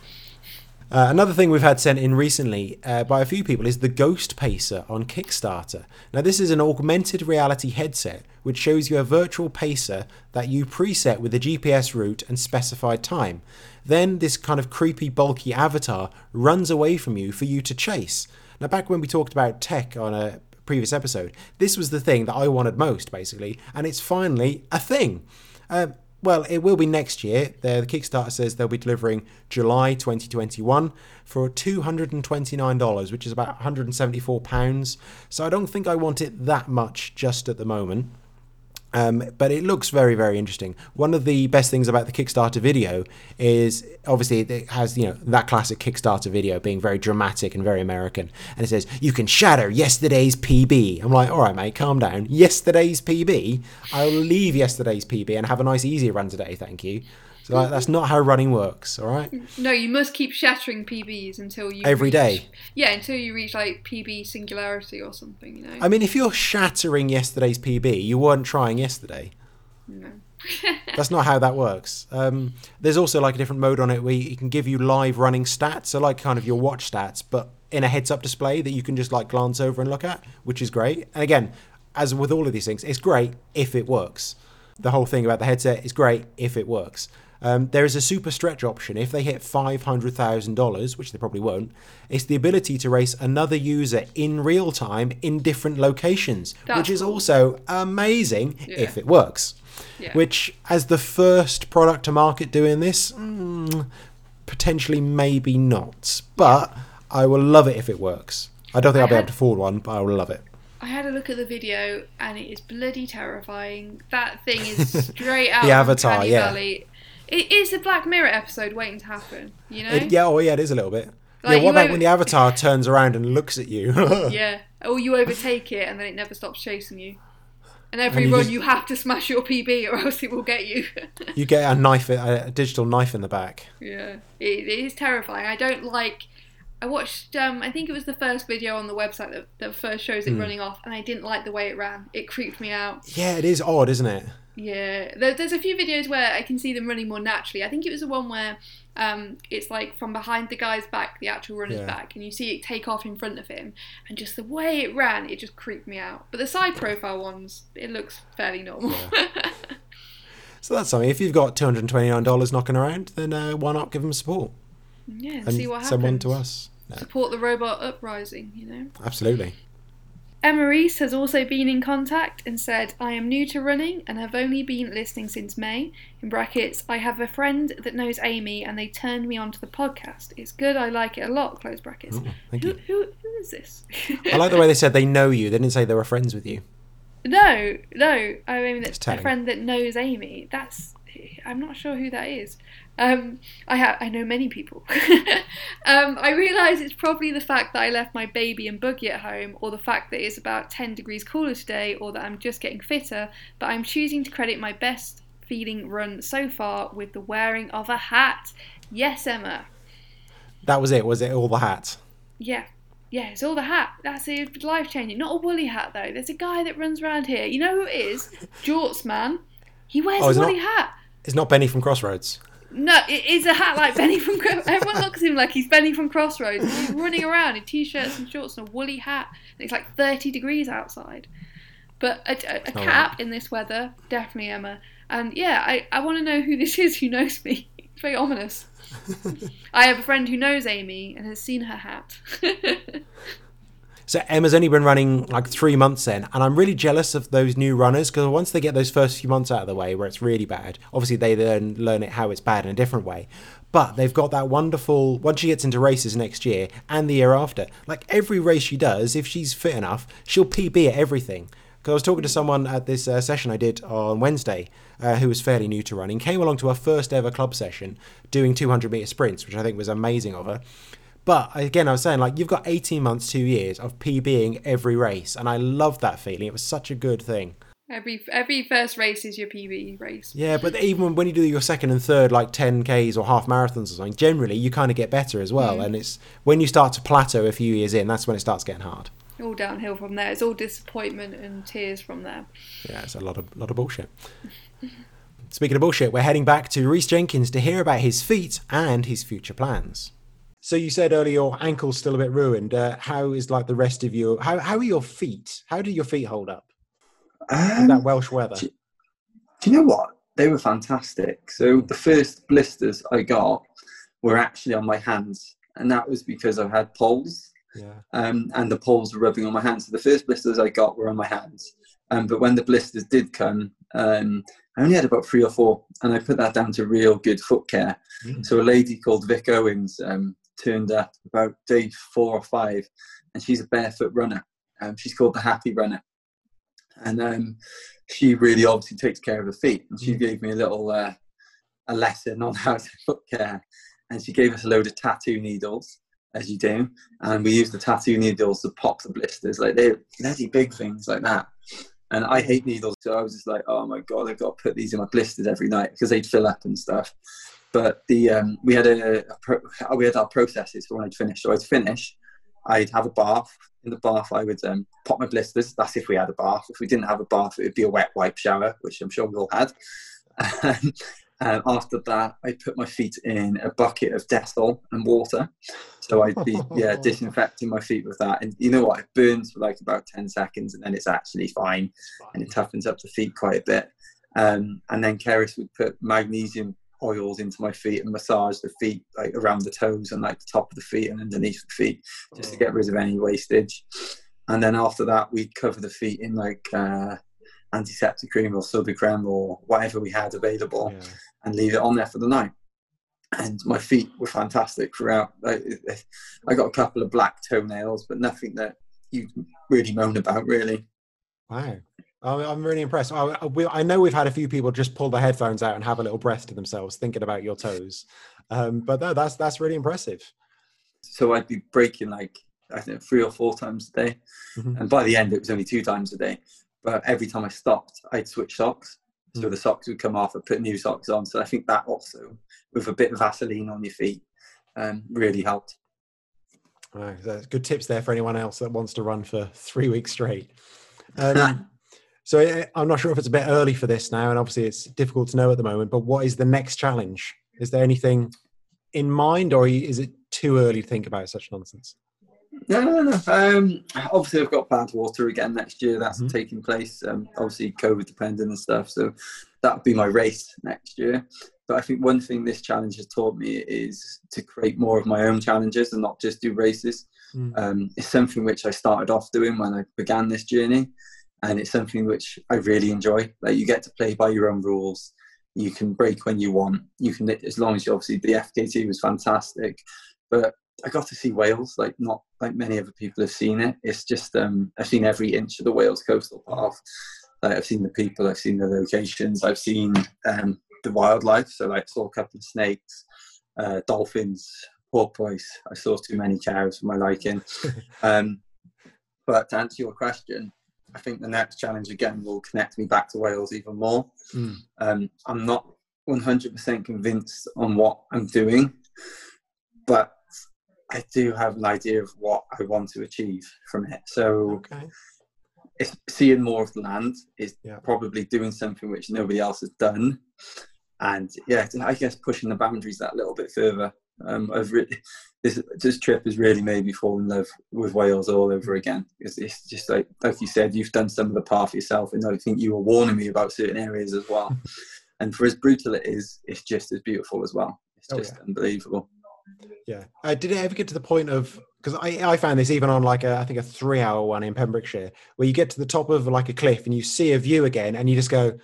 Uh, another thing we've had sent in recently uh, by a few people is the Ghost Pacer on Kickstarter. Now, this is an augmented reality headset which shows you a virtual pacer that you preset with a GPS route and specified time. Then, this kind of creepy, bulky avatar runs away from you for you to chase. Now, back when we talked about tech on a previous episode, this was the thing that I wanted most, basically, and it's finally a thing. Um, well, it will be next year. The, Kickstarter says they'll be delivering July 2021 for $229, which is about 174 pounds. So I don't think I want it that much just at the moment. Um, but it looks very, very interesting. One of the best things about the Kickstarter video is obviously it has you know that classic Kickstarter video being very dramatic and very American, and it says you can shatter yesterday's PB. I'm like, all right, mate, calm down. Yesterday's PB. I'll leave yesterday's PB and have a nice easy run today, thank you. So like, that's not how running works. All right. <laughs> No, you must keep shattering PBs until you Every reach, day? Yeah, until you reach like PB singularity or something. You know. I mean, if you're shattering yesterday's PB, you weren't trying yesterday. no. <laughs> That's not how that works. Um, there's also like a different mode on it where you can give you live running stats, so like kind of your watch stats, but in a heads-up display that you can just like glance over and look at, which is great. And again, as with all of these things, it's great if it works. The whole thing about the headset is great if it works. Um, there is a super stretch option. If they hit $500,000, which they probably won't, it's the ability to race another user in real time in different locations, That's which is cool. also amazing Yeah. if it works. Yeah. Which, as the first product to market doing this, mm, potentially maybe not. But I will love it if it works. I don't think I I'll be had- able to afford one, but I will love it. I had a look at the video and it is bloody terrifying. That thing is <laughs> straight out The Avatar, yeah. Valley. It is a Black Mirror episode waiting to happen. You know. It- yeah, oh yeah, it is a little bit. Like, yeah, what about over- when the avatar turns around and looks at you? <laughs> Yeah. Or you overtake it and then it never stops chasing you. And every And you run just- you have to smash your PB or else it will get you. <laughs> you get a knife, a digital knife in the back. yeah. It, it is terrifying. I don't like. I watched. Um, I think it was the first video on the website that, that first shows it Hmm. running off, and I didn't like the way it ran. It creeped me out. Yeah, it is odd, isn't it? Yeah, there, there's a few videos where I can see them running more naturally. I think it was the one where um, it's like from behind the guy's back, the actual runner's Yeah. back, and you see it take off in front of him, and just the way it ran, it just creeped me out. But the side profile ones, it looks fairly normal. So that's something. If you've got two hundred twenty-nine dollars knocking around, then uh, why not give them support yeah, and and see what happens. send one to us? No, Support the robot uprising, you know. absolutely. Emma Reese has also been in contact and said, I am new to running and have only been listening since May. In brackets, I have a friend that knows Amy and they turned me on to the podcast. It's good, I like it a lot, close brackets. Oh, thank Who, you. who, who is this? I like the way they said they know you. They didn't say they were friends with you. no, no, oh, I mean, It's that's a friend that knows Amy. That's, I'm not sure who that is. Um, I have, I know many people. <laughs> um, I realise it's probably the fact that I left my baby and buggy at home, or the fact that it's about 10 degrees cooler today, or that I'm just getting fitter, but I'm choosing to credit my best feeling run so far with the wearing of a hat. Yes, Emma. That was it. Was it all the hat? Yeah. Yeah, it's all the hat. That's it. Life changing. Not a woolly hat though. There's a guy that runs around here. You know who it is? <laughs> Jorts man. He wears Oh, a woolly not- hat. It's not Benny from Crossroads. No, it is a hat like Benny from. Everyone looks at him like he's Benny from Crossroads. He's running around in t-shirts and shorts and a woolly hat. And it's like 30 degrees outside. But a, a, a cap in this weather, definitely Emma. And yeah, I, I want to know who this is who knows me. It's very ominous. <laughs> I have a friend who knows Amy and has seen her hat. <laughs> So Emma's only been running like three months then, and I'm really jealous of those new runners because once they get those first few months out of the way where it's really bad, obviously they then learn it how it's bad in a different way. But they've got that wonderful once she gets into races next year and the year after. Like every race she does, if she's fit enough, she'll PB at everything. Because I was talking to someone at this uh, session I did on Wednesday uh, who was fairly new to running, came along to her first ever club session doing 200 meter sprints, which I think was amazing of her. But again, I was saying, like, you've got 18 months, two years of PBing every race, and I love that feeling. It was such a good thing. Every every first race is your PB race. Yeah, but even when you do your second and third, like 10Ks or half marathons or something, generally you kind of get better as well. Mm. And it's when you start to plateau a few years in, that's when it starts getting hard. All downhill from there. It's all disappointment and tears from there. Yeah, it's a lot of lot of bullshit. <laughs> Speaking of bullshit, we're heading back to Rhys Jenkins to hear about his feet and his future plans. So you said earlier your ankle's still a bit ruined. Uh, how is like the rest of your how how are your feet? How do your feet hold up Um, that Welsh weather? do- Do you know what? They were fantastic. So the first blisters I got were actually on my hands, and that was because I had poles, Yeah. um, and the poles were rubbing on my hands. So the first blisters I got were on my hands, um, but when the blisters did come, um, I only had about three or four, and I put that down to real good foot care. Mm. So a lady called Vic Owens um, turned up about day four or five, and she's a barefoot runner. Um, she's called the Happy Runner, and um, she really obviously takes care of her feet. And she Mm. gave me a little uh, a lesson on <laughs> how to foot care, and she gave us a load of tattoo needles, as you do, and we used the tattoo needles to pop the blisters. Like they're bloody big things like that. And I hate needles, so I was just like, oh my god, I've got to put these in my blisters every night because they'd fill up and stuff. But the um, we had a, a pro, we had our processes for when I'd finish. So I'd finish, I'd have a bath. In the bath, I would um, pop my blisters. That's if we had a bath. If we didn't have a bath, it would be a wet wipe shower, which I'm sure we all had. <laughs> and after that, I put my feet in a bucket of Dettol and water. So I'd be <laughs> yeah disinfecting my feet with that. And you know what? It burns for like about ten seconds, and then it's actually fine, and it toughens up the feet quite a bit. Um, and then Keris would put magnesium oils into my feet and massage the feet like around the toes and like the top of the feet and underneath the feet just to get rid of any wastage. And then after that, we'd cover the feet in like uh, antiseptic cream or Sudocrem or whatever we had available Yeah. and leave it on there for the night. And my feet were fantastic throughout. Like, I got a couple of black toenails, but nothing that you really moan about, really. Wow. I'm I'm really impressed. I, I- we- I know we've had a few people just pull their headphones out and have a little breath to themselves, thinking about your toes. Um, but no, that's that's really impressive. So I'd be breaking like I think three or four times a day, Mhm. and by the end it was only two times a day. But every time I stopped, I'd switch socks. So Mm. the socks would come off, I'd put new socks on. So I think that also, with a bit of Vaseline on your feet, um, really helped. Wow, good tips there for anyone else that wants to run for three weeks straight. Um, so I- I'm not sure if it's a bit early for this now, and obviously it's difficult to know at the moment. But what is the next challenge? Is there anything in mind, or is it too early to think about such nonsense? No, no, no. Um, obviously, I've got Badwater again next year. That's Mhm. taking place. Um, obviously, COVID dependent and stuff. So that would be my race next year. But I think one thing this challenge has taught me is to create more of my own challenges and not just do races. Mm. Um, it's something which I started off doing when I began this journey, and it's something which I really enjoy. Like you get to play by your own rules. You can break when you want. You can, as long as you obviously the FKT was fantastic, but I got to see Wales like not like many other people have seen it. It's just um, I've seen every inch of the Wales coastal path. Like I've seen the people, I've seen the locations, I've seen um, the wildlife. So like saw a couple of snakes, uh, dolphins, porpoise. I saw too many cows for my liking. <laughs> um, but to answer your question, I think the next challenge again will connect me back to Wales even more. Mm. Um, I'm not 100% convinced on what I'm doing, but I do have an idea of what I want to achieve from it. So Okay. it's seeing more of the land is Yeah. probably doing something which nobody else has done, and yeah, I guess pushing the boundaries that little bit further. Um, I've really <laughs> this this trip has really made me fall in love with Wales all over again. It's, it's just like like you said, you've done some of the path yourself, and I think you were warning me about certain areas as well. <laughs> and for as brutal it is, it's just as beautiful as well. It's Oh, just yeah. Oh, unbelievable. Yeah. Uh, did it ever get to the point of because I, I found this even on like a I think a three hour one in Pembrokeshire where you get to the top of like a cliff and you see a view again and you just go,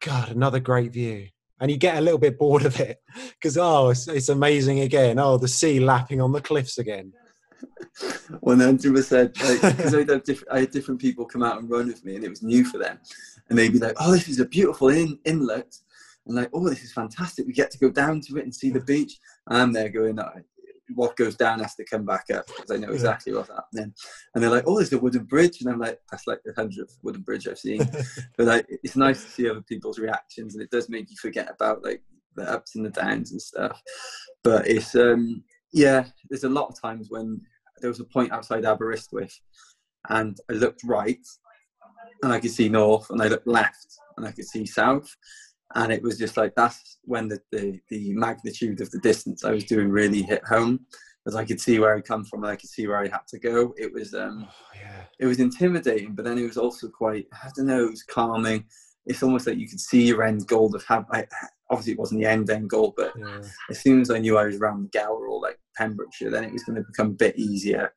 God, another great view. And you get a little bit bored of it because oh, it's, it's amazing again. Oh, the sea lapping on the cliffs again. One hundred percent. Because I had different, I had different people come out and run with me, and it was new for them, and they'd be like, "Oh, this is a beautiful in, inlet," and like, "Oh, this is fantastic. We get to go down to it and see the beach." And I'm there going, "Oh, what goes down has to come back up because I know exactly what's happening. And they're like, "Oh, there's a wooden bridge," and I'm like, "That's like the hundredth wooden bridge I've seen." <laughs> but like, it's nice to see other people's reactions, and it does make you forget about like the ups and the downs and stuff. But it's um, yeah, there's a lot of times when there was a point outside Aberystwyth, and I looked right, and I could see north, and I looked left, and I could see south, and it was just like that's when the, the, the magnitude of the distance I was doing really hit home as I could see where I come from and I could see where I had to go. It was um, oh, yeah. it was intimidating, but then it was also quite I don't know, it was calming. It's almost like you could see your end goal of have I, obviously it wasn't the end end goal, but yeah. as soon as I knew I was around Gower or like Pembrokeshire, then it was going to become a bit easier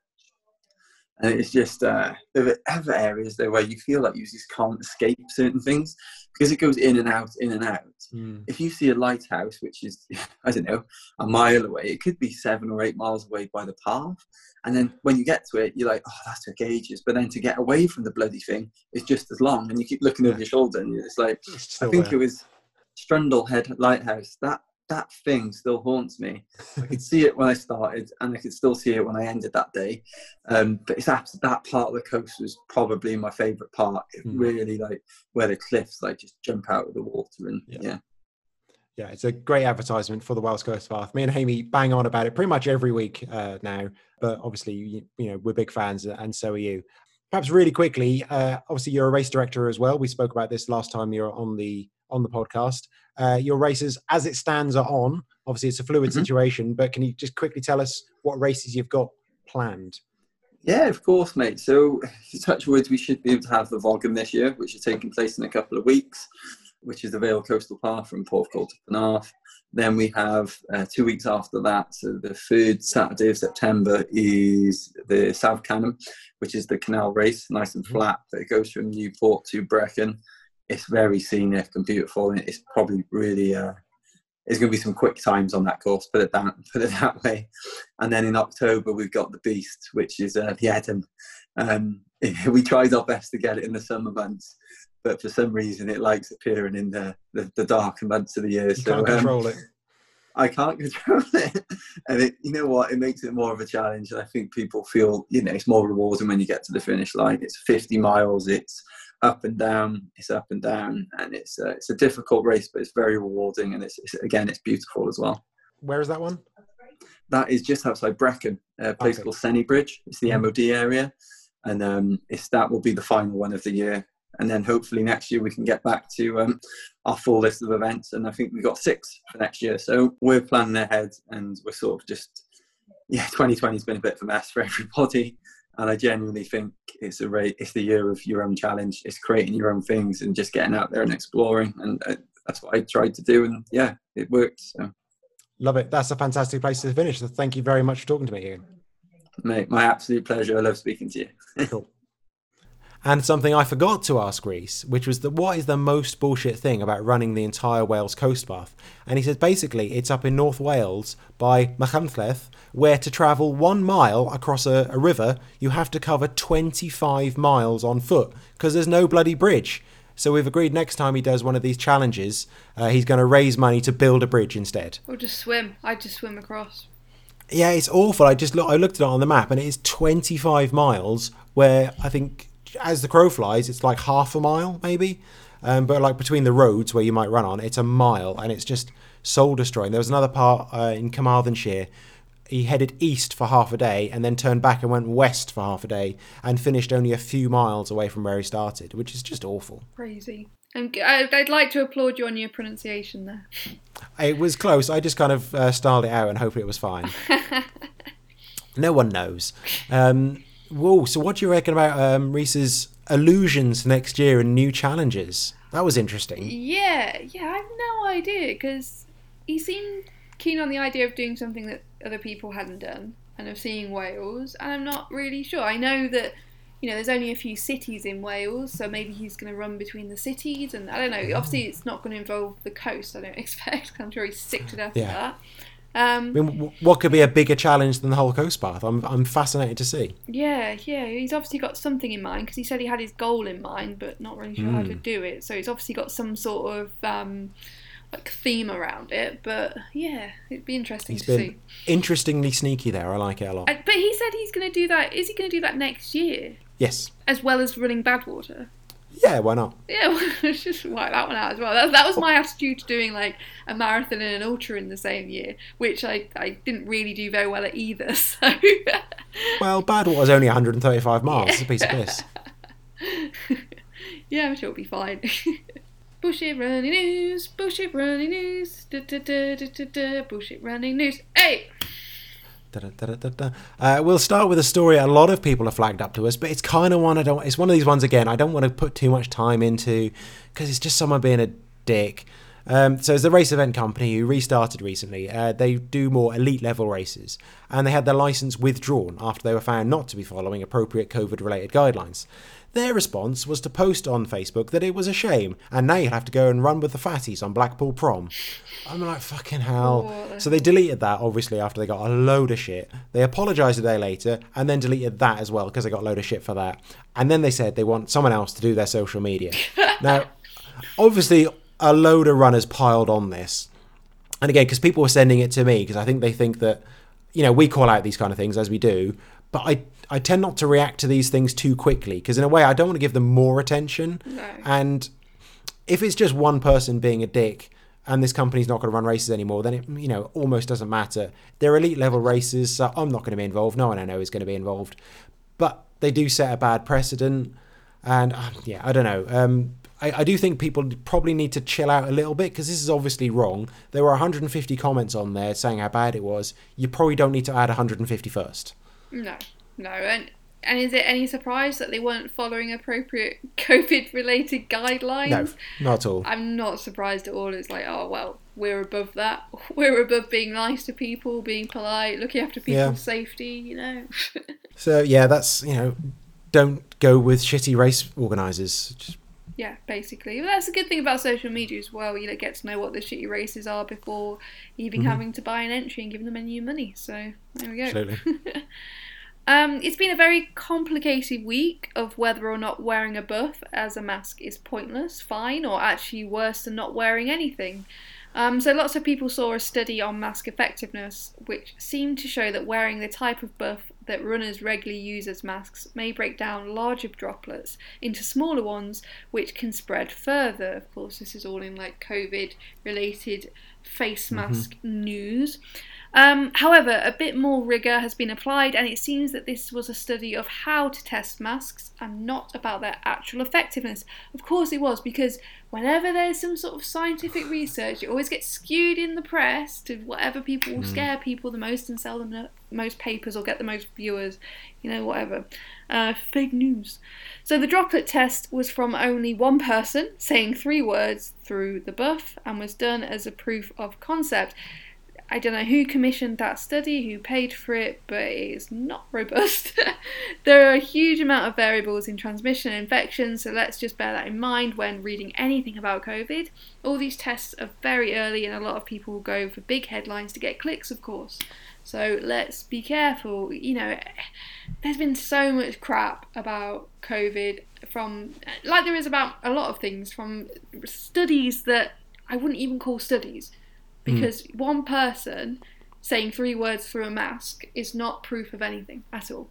and it's just uh, there are other areas there where you feel like you just can't escape certain things because it goes in and out, in and out. Mm. If you see a lighthouse, which is <laughs> I don't know a mile away, it could be seven or eight miles away by the path, and then when you get to it, you're like, oh, that took ages. But then to get away from the bloody thing is just as long, and you keep looking over your shoulder, and it's like, it's I think there. it was Strumble Head Lighthouse. That that thing still haunts me. I could see it when I started, and I could still see it when I ended that day. Um, but it's that that part of the coast was probably my favourite part. It mm. really like where the cliffs like just jump out of the water, and yeah. yeah. yeah. it's a great advertisement for the Wales Coast Path. Me and Amy bang on about it pretty much every week uh, now, but obviously, you, you, know, we're big fans, and so are you. Perhaps really quickly, uh, obviously, you're a race director as well. We spoke about this last time you were on the on the podcast. Uh, your races, as it stands, are on. Obviously, it's a fluid mm-hmm. situation, but can you just quickly tell us what races you've got planned? Yeah, of course, mate. So, <laughs> to touch wood, we should be able to have the Vaughan this year, which is taking place in a couple of weeks, which is the Vale Coastal Path from Porthcawl to Penarth. Then we have uh, two weeks after that, so the third Saturday of September is the South Cannon, which is the canal race, nice and mm-hmm. flat, but it goes from Newport to Brecon it's very scenic and beautiful, and it's probably really uh, there's going to be some quick times on that course. Put it that <laughs> put it that way. And then in October we've got the Beast, which is uh, the Edam. Um, <laughs> we tried our best to get it in the summer months, but for some reason it likes appearing in the the, the darker months of the year. You so can't control um, it. I can't <laughs> control it, and it, you know what? It makes it more of a challenge, and I think people feel you know it's more rewarding when you get to the finish line. It's 50 miles. It's up and down. It's up and down, and it's a, it's a difficult race, but it's very rewarding, and it's, it's again it's beautiful as well. Where is that one? That is just outside Brecon, a place okay. called Sennybridge. It's the. MOD area, and um, it's that will be the final one of the year. And then hopefully next year we can get back to um, our full list of events. And I think we've got six for next year. So we're planning ahead and we're sort of just, yeah, <laughs> 2020 has been a bit of a mess for <laughs> everybody and I genuinely think it's a rate, it's the year of your own challenge. It's creating your own things and just getting out there and exploring, and uh, that's what I tried to do, and yeah, it worked. So. Love it. That's a fantastic place to finish. So thank you very much for talking to me, Ian. Mate, my absolute pleasure. I love speaking to you. <laughs> cool. And something I forgot to ask Rhys, which was that what is the most bullshit thing about running the entire Wales coast path? And he said basically it's up in North Wales by Machynlleth, where to travel one mile across a, a river, you have to cover 25 miles on foot because there's no bloody bridge. So we've agreed next time he does one of these challenges, uh, he's going to raise money to build a bridge instead. Or just swim. I'd just swim across. Yeah, it's awful. I just look, I looked at it on the map and it is 25 miles where I think as the crow flies, it's like half a mile maybe. Um, but like between the roads where you might run on, it's a mile, and it's just soul destroying. There was another part uh, in Carmarthenshire. He headed east for half a day and then turned back and went west for half a day and finished only a few miles away from where he started, which is just awful. Crazy. I'd like to applaud you on your pronunciation there. It was close. I just kind of uh, styled it out and hoped it was fine. <laughs> no one knows. Um, Whoa! So, what do you reckon about um, Rhys's illusions next year and new challenges? That was interesting. Yeah, yeah, I have no idea because he seemed keen on the idea of doing something that other people hadn't done and of seeing Wales, and I'm not really sure. I know that you know there's only a few cities in Wales, so maybe he's going to run between the cities, and I don't know. Obviously, it's not going to involve the coast. I don't <laughs> expect. I'm sure he's sick to death yeah. of that. Um, I mean, what could be a bigger challenge than the whole coast path? I'm, I'm fascinated to see. Yeah, yeah. He's obviously got something in mind because he said he had his goal in mind, but not really sure mm. how to hmm. do it. So he's obviously got some sort of um, like theme around it. But yeah, it'd be interesting He's to been see. interestingly sneaky there. I like it a lot. I, but he said he's going to do that. Is he going to do that next year Yes. as well as running Badwater? Yeah, why not? Yeah, <laughs> well, just wipe that one out as well. That, that was oh. my attitude to doing like a marathon and an ultra in the same year, which I, I didn't really do very well at either. <laughs> So Well, Badwater's only 135 miles. It's a piece of piss. <laughs> yeah, I'm sure it'll be fine. bullshit running news, bullshit running news, da, da, da, da, da, da, bullshit running news. Hey. Uh, we'll start with a story a lot of people have flagged up to us, but it's kind of one I don't. It's one of these ones again. I don't want to put too much time into because it's just someone being a dick. Um, so it's the race event company who restarted recently. Uh, they do more elite level races, and they had their license withdrawn after they were found not to be following appropriate COVID-related guidelines. Their response was to post on Facebook that it was a shame, and now you'll have to go and run with the fatties on Blackpool Prom. I'm like, fucking hell. So they deleted that, obviously, after they got a load of shit. They apologised a day later, and then deleted that as well, because they got a load of shit for that. And then they said they want someone else to do their social media. <laughs> now, obviously, a load of runners piled on this. And again, because people were sending it to me, because I think they think that, you know, we call out these kind of things as we do, but I, I tend not to react to these things too quickly, because in a way, I don't want to give them more attention. No. And if it's just one person being a dick and this company's not going to run races anymore, then it you know almost doesn't matter. They're elite level races, so I'm not going to be involved. No one I know is going to be involved, but they do set a bad precedent, and um, yeah, I don't know. Um, I, I do think people probably need to chill out a little bit because this is obviously wrong. There were 150 comments on there saying how bad it was. You probably don't need to add 150 first. no, no, and and is it any surprise that they weren't following appropriate <laughs> COVID-related guidelines? No, not at all. I'm not surprised at all. It's like, oh well, we're above that. <laughs> We're above being nice to people, being polite, looking after people's Yeah. safety. You know. <laughs> So yeah, that's you know, don't go with shitty race organisers. Just yeah, basically. But that's a good thing about social media as well. You get to know what the shitty races are before even Mm-hmm. having to buy an entry and giving them any money. So there we go. Absolutely. <laughs> Um, it's been a very complicated week of whether or not wearing a buff as a mask is pointless, fine, or actually worse than not wearing anything. Um, so lots of people saw a study on mask effectiveness, which seemed to show that wearing the type of buff that runners regularly use as masks may break down larger droplets into smaller ones, which can spread further. Of course, this is all in like COVID-related face mask news. Um, however, a bit more rigour has been applied, and it seems that this was a study of how to test masks and not about their actual effectiveness. Of course, it was, because whenever there's some sort of scientific research, it always gets skewed in the press to whatever people will scare people the most and sell them the most papers or get the most viewers, you know, whatever. Uh, fake news. So the droplet test was from only one person saying three words through the buff and was done as a proof of concept. I don't know who commissioned that study, who paid for it, but it is not <laughs> robust. <laughs> there are a huge amount of variables in transmission and infection, so let's just bear that in mind when reading anything about COVID. All these tests are very early, and a lot of people will go for big headlines to get clicks, of course. So let's be careful. You know, <sighs> there's been so much crap about COVID from, like there is about a lot of things, from studies that I wouldn't even call studies Hmm. because one person saying three words through a mask is not proof of anything at all.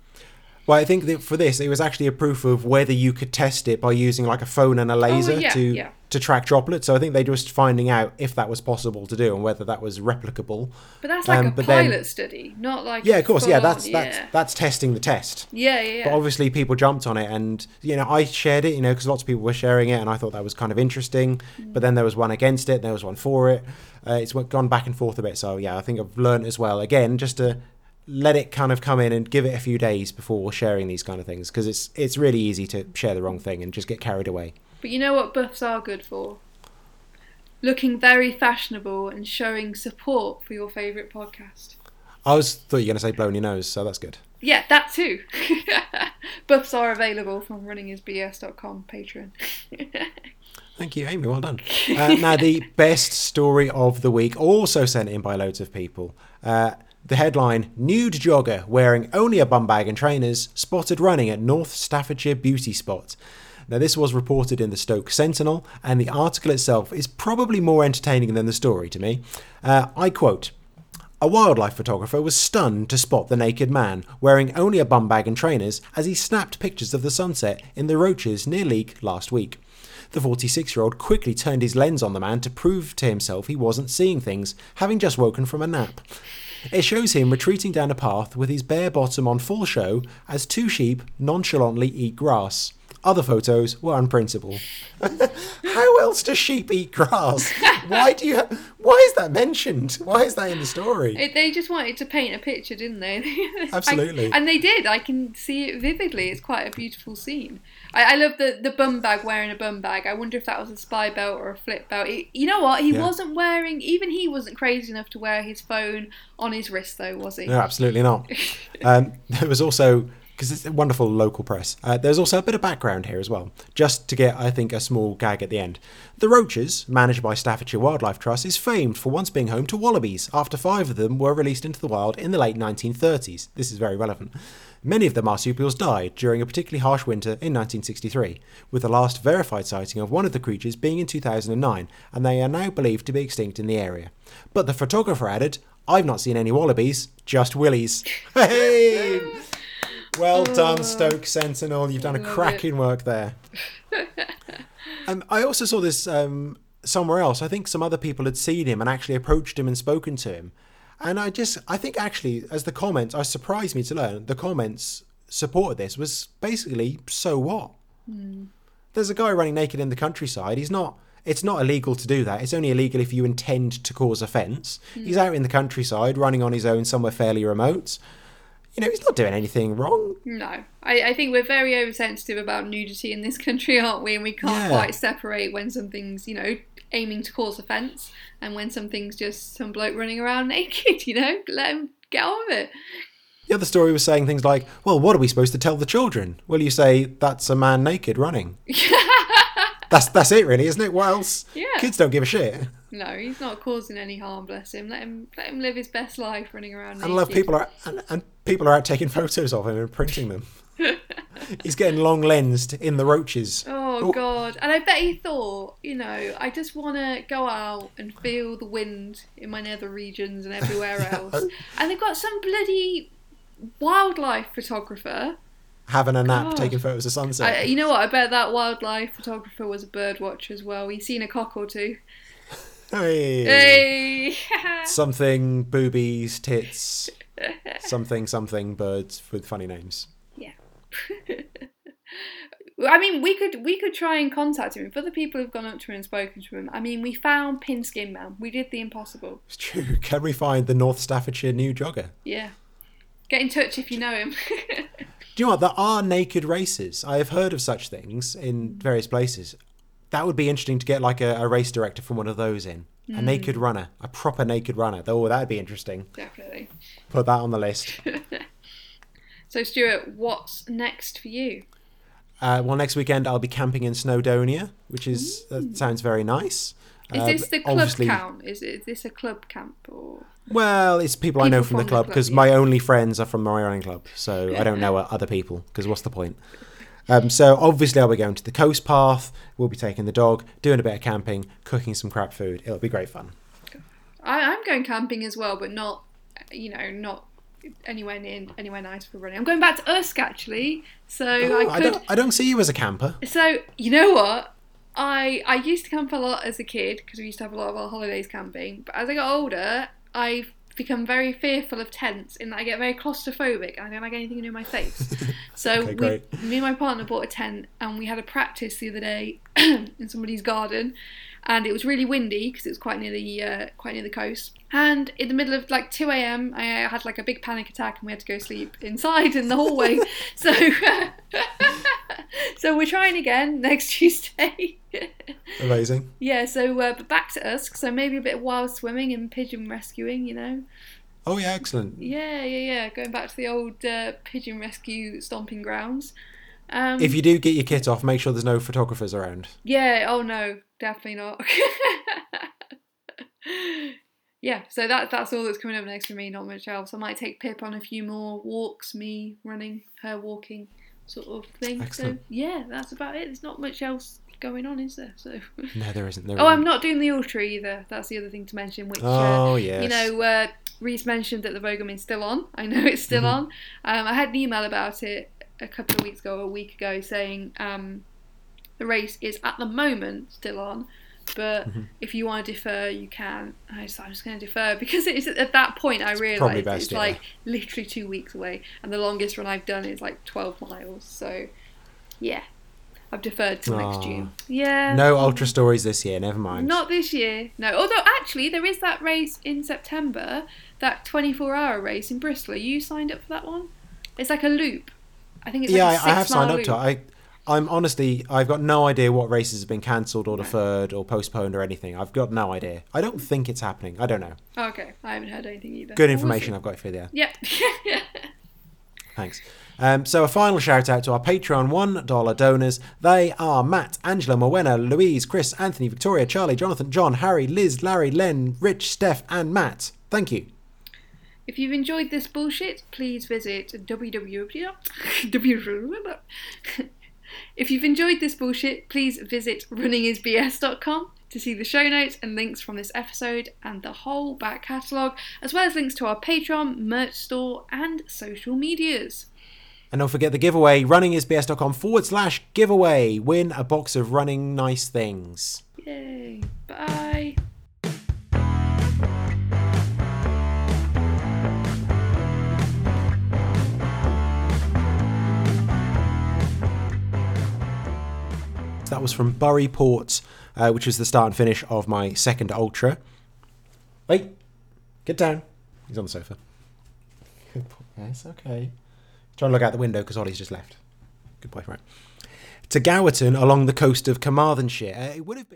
Well, I think that for this, it was actually a proof of whether you could test it by using like a phone and a oh, laser Oh, yeah, to yeah. To track droplets. So I think they were just finding out if that was possible to do and whether that was replicable. But that's like Um, a but then- pilot study, not like Yeah, of course. Yeah, that's that's yeah. that's testing the test. yeah, yeah, But obviously, people jumped on it, and you know, I shared it, you know, because lots of people were sharing it, and I thought that was kind of interesting. But then there was one against it, there was one for it. Uh, it's gone back and forth a bit. So yeah, I think I've learned as well. Again, just to let it kind of come in and give it a few days before sharing these kind of things, because it's it's really easy to share the wrong thing and just get carried away. But you know what buffs are good for? Looking very fashionable and showing support for your favourite podcast. I was thought you were going to say blowing your nose, so that's good. Yeah, that too. <laughs> buffs are available from runningisbs.com Patreon. <laughs> Thank you, Amy. Well done. Uh, now, the <laughs> best story of the week, also sent in by loads of people. Uh, the headline Nude jogger wearing only a bum bag and trainers spotted running at North Staffordshire beauty spot. Now, this was reported in the Stoke Sentinel, and the article itself is probably more entertaining than the story to me. Uh, I quote. A wildlife photographer was stunned to spot the naked man, wearing only a bum bag and trainers, as he snapped pictures of the sunset in the Roaches near Leek last week. The 46 year old quickly turned his lens on the man to prove to himself he wasn't seeing things, having just woken from a nap. It shows him retreating down a path with his bare bottom on full show as two sheep nonchalantly eat grass. Other photos were unprintable. <laughs> How else do sheep eat grass? Why do you? Why is that mentioned? Why is that in the story? It, they just wanted to paint a picture, didn't they? <laughs> Absolutely. I- and they did. I can see it vividly. It's quite a beautiful scene. I, I love the, the bum bag wearing a bum bag. I wonder if that was a SPIbelt or a FlipBelt. It- you know what? He Yeah. wasn't wearing, even he wasn't crazy enough to wear his phone on his wrist, though, was he? No, absolutely not. <laughs> Um, there was also because it's a wonderful local press. Uh, there's also a bit of background here as well, just to get, I think, a small gag at the end. The Roaches, managed by Staffordshire Wildlife Trust, is famed for once being home to wallabies after five of them were released into the wild in the late 1930s. This is very relevant. Many of the marsupials died during a particularly harsh winter in 1963, with the last verified sighting of one of the creatures being in 2009, and they are now believed to be extinct in the area. But the photographer added, I've not seen any wallabies, just willies. <laughs> Hey! Well done, Stoke Sentinel. You've done a Love it. cracking work there. <laughs> um, I also saw this um, somewhere else. I think some other people had seen him and actually approached him and spoken to him. And I just, I think actually, as the comments, I surprised me to learn the comments supported this was basically, so what? There's a guy running naked in the countryside. He's not. It's not illegal to do that. It's only illegal if you intend to cause offence. He's out in the countryside, running on his own somewhere fairly remote. You know, he's not doing anything wrong. No, I, I think we're very oversensitive about nudity in this country, aren't we? And we can't Yeah. quite separate when something's, you know, aiming to cause offence and when something's just some bloke running around <laughs> naked, you know? Let him get on with it. The other story was saying things like, well, what are we supposed to tell the children? Well, you say, that's a man naked running. <laughs> that's that's it, really, isn't it? What else? Yeah. Kids don't give a shit. No, he's not causing any harm, bless him. Let him let him live his best life running around And love people are and, and people are out taking photos of him and printing them. <laughs> He's getting long lensed in the roaches. Oh Oh. god! And I bet he thought, you know, I just want to go out and feel the wind in my nether regions and everywhere <laughs> else. and they've got some bloody wildlife photographer. having a nap, God. taking photos of sunset. I, you know what? I bet that wildlife photographer was a bird watcher as well. He's seen a cock or two. Hey. Hey! <laughs> Something boobies, tits, something something birds with funny names. Yeah. <laughs> I mean, we could we could try and contact him. If other people who've gone up to him and spoken to him, I mean, we found Pinskin Man. We did the impossible. It's true. <laughs> Can we find the North Staffordshire new jogger? Yeah. Get in touch if you know him. Do you know what? There are naked races. I have heard of such things in various places. That would be interesting to get like a, a race director from one of those in. A naked runner, a proper naked runner. Oh, that'd be interesting. Definitely. Put that on the list. <laughs> So, Stuart, what's next for you? Uh, well, next weekend I'll be camping in Snowdonia, which is that sounds very nice. Is Uh, this the club count? Is, it, is this a club camp or? Well, it's people, I know from the from the club because yeah. my only friends are from my running club, so I don't know <laughs> other people because what's the point? Um, so obviously I'll be going to the coast path. We'll be taking the dog, doing a bit of camping, cooking some crap food. It'll be great fun. I, I'm going camping as well, but not, you know, not anywhere near anywhere nice for running. I'm going back to Usk actually, so Oh, I I could. don't. I don't see you as a camper. So you know what? I I used to camp a lot as a kid because we used to have a lot of our holidays camping. But as I got older, I've become very fearful of tents in that I get very claustrophobic and I don't like anything near my face. <laughs> So Okay, we, me and my partner bought a tent and we had a practice the other day <clears throat> in somebody's garden. And it was really windy because it was quite near the uh, quite near the coast. And in the middle of like 2 a.m., I had like a big panic attack, and we had to go sleep inside in the hallway. <laughs> so, <laughs> so we're trying again <laughs> next Tuesday. Amazing. yeah. So, uh, but back to us. So maybe a bit of wild swimming and pigeon rescuing. You know. Oh yeah, excellent. Yeah, yeah, yeah. Going back to the old uh, pigeon rescue stomping grounds. Um, If you do get your kit off, make sure there's no photographers around. Yeah, oh no, definitely not. <laughs> yeah, so that that's all that's coming up next for me, not much else. I might take Pip on a few more walks, me running, her walking. sort of thing. Excellent. So yeah, that's about it. There's not much else going on, is there? So. <laughs> No, there isn't. There Oh, I'm isn't. doing the ultra either. That's the other thing to mention. Which uh, Oh yes. you know, uh, Rhys mentioned that the Vogelmin's still on. I know it's still Mhm. on. Um, I had an email about it a couple of weeks ago, a week ago, saying um, the race is at the moment still on. But Mhm. if you want to defer, you can. I just, I'm just going to defer <laughs> because it's at that point I realised best, it's yeah. like literally two weeks away, and the longest run I've done is like 12 miles. So, yeah, I've deferred till Aw. next June. Yeah. no ultra stories this year. Never mind. Not this year, no. Although actually, there is that race in September, that 24-hour race in Bristol. Are you signed up for that one? It's like a loop. I think it's yeah, like a I, I have signed six-mile up to it. I, I'm honestly, I've got no idea what races have been cancelled or deferred or postponed or anything. I've got no idea. I don't think it's happening. I don't know. Okay, I haven't heard anything either. Good information. I've got for you there. Yep. <laughs> Thanks. Um, so a final shout out to our Patreon $1 donors. They are Matt, Angela, Morwenna, Louise, Chris, Anthony, Victoria, Charlie, Jonathan, John, Harry, Liz, Larry, Len, Rich, Steph, and Matt. Thank you. If you've enjoyed this bullshit, please visit www. <laughs> if you've enjoyed this bullshit, please visit runningisbs.com to see the show notes and links from this episode and the whole back catalogue, as well as links to our Patreon, merch store, and social medias. And don't forget the giveaway, runningisbs.com forward slash giveaway. Win a box of running nice things. Yay! Bye! That was from Burry Port, uh, which was the start and finish of my second ultra. Wait, get down. He's on the sofa. Good boy. Yes, okay. Trying to look out the window because Ollie's just left. Good boy, right. To Gowerton along the coast of Carmarthenshire. Uh, it would have been.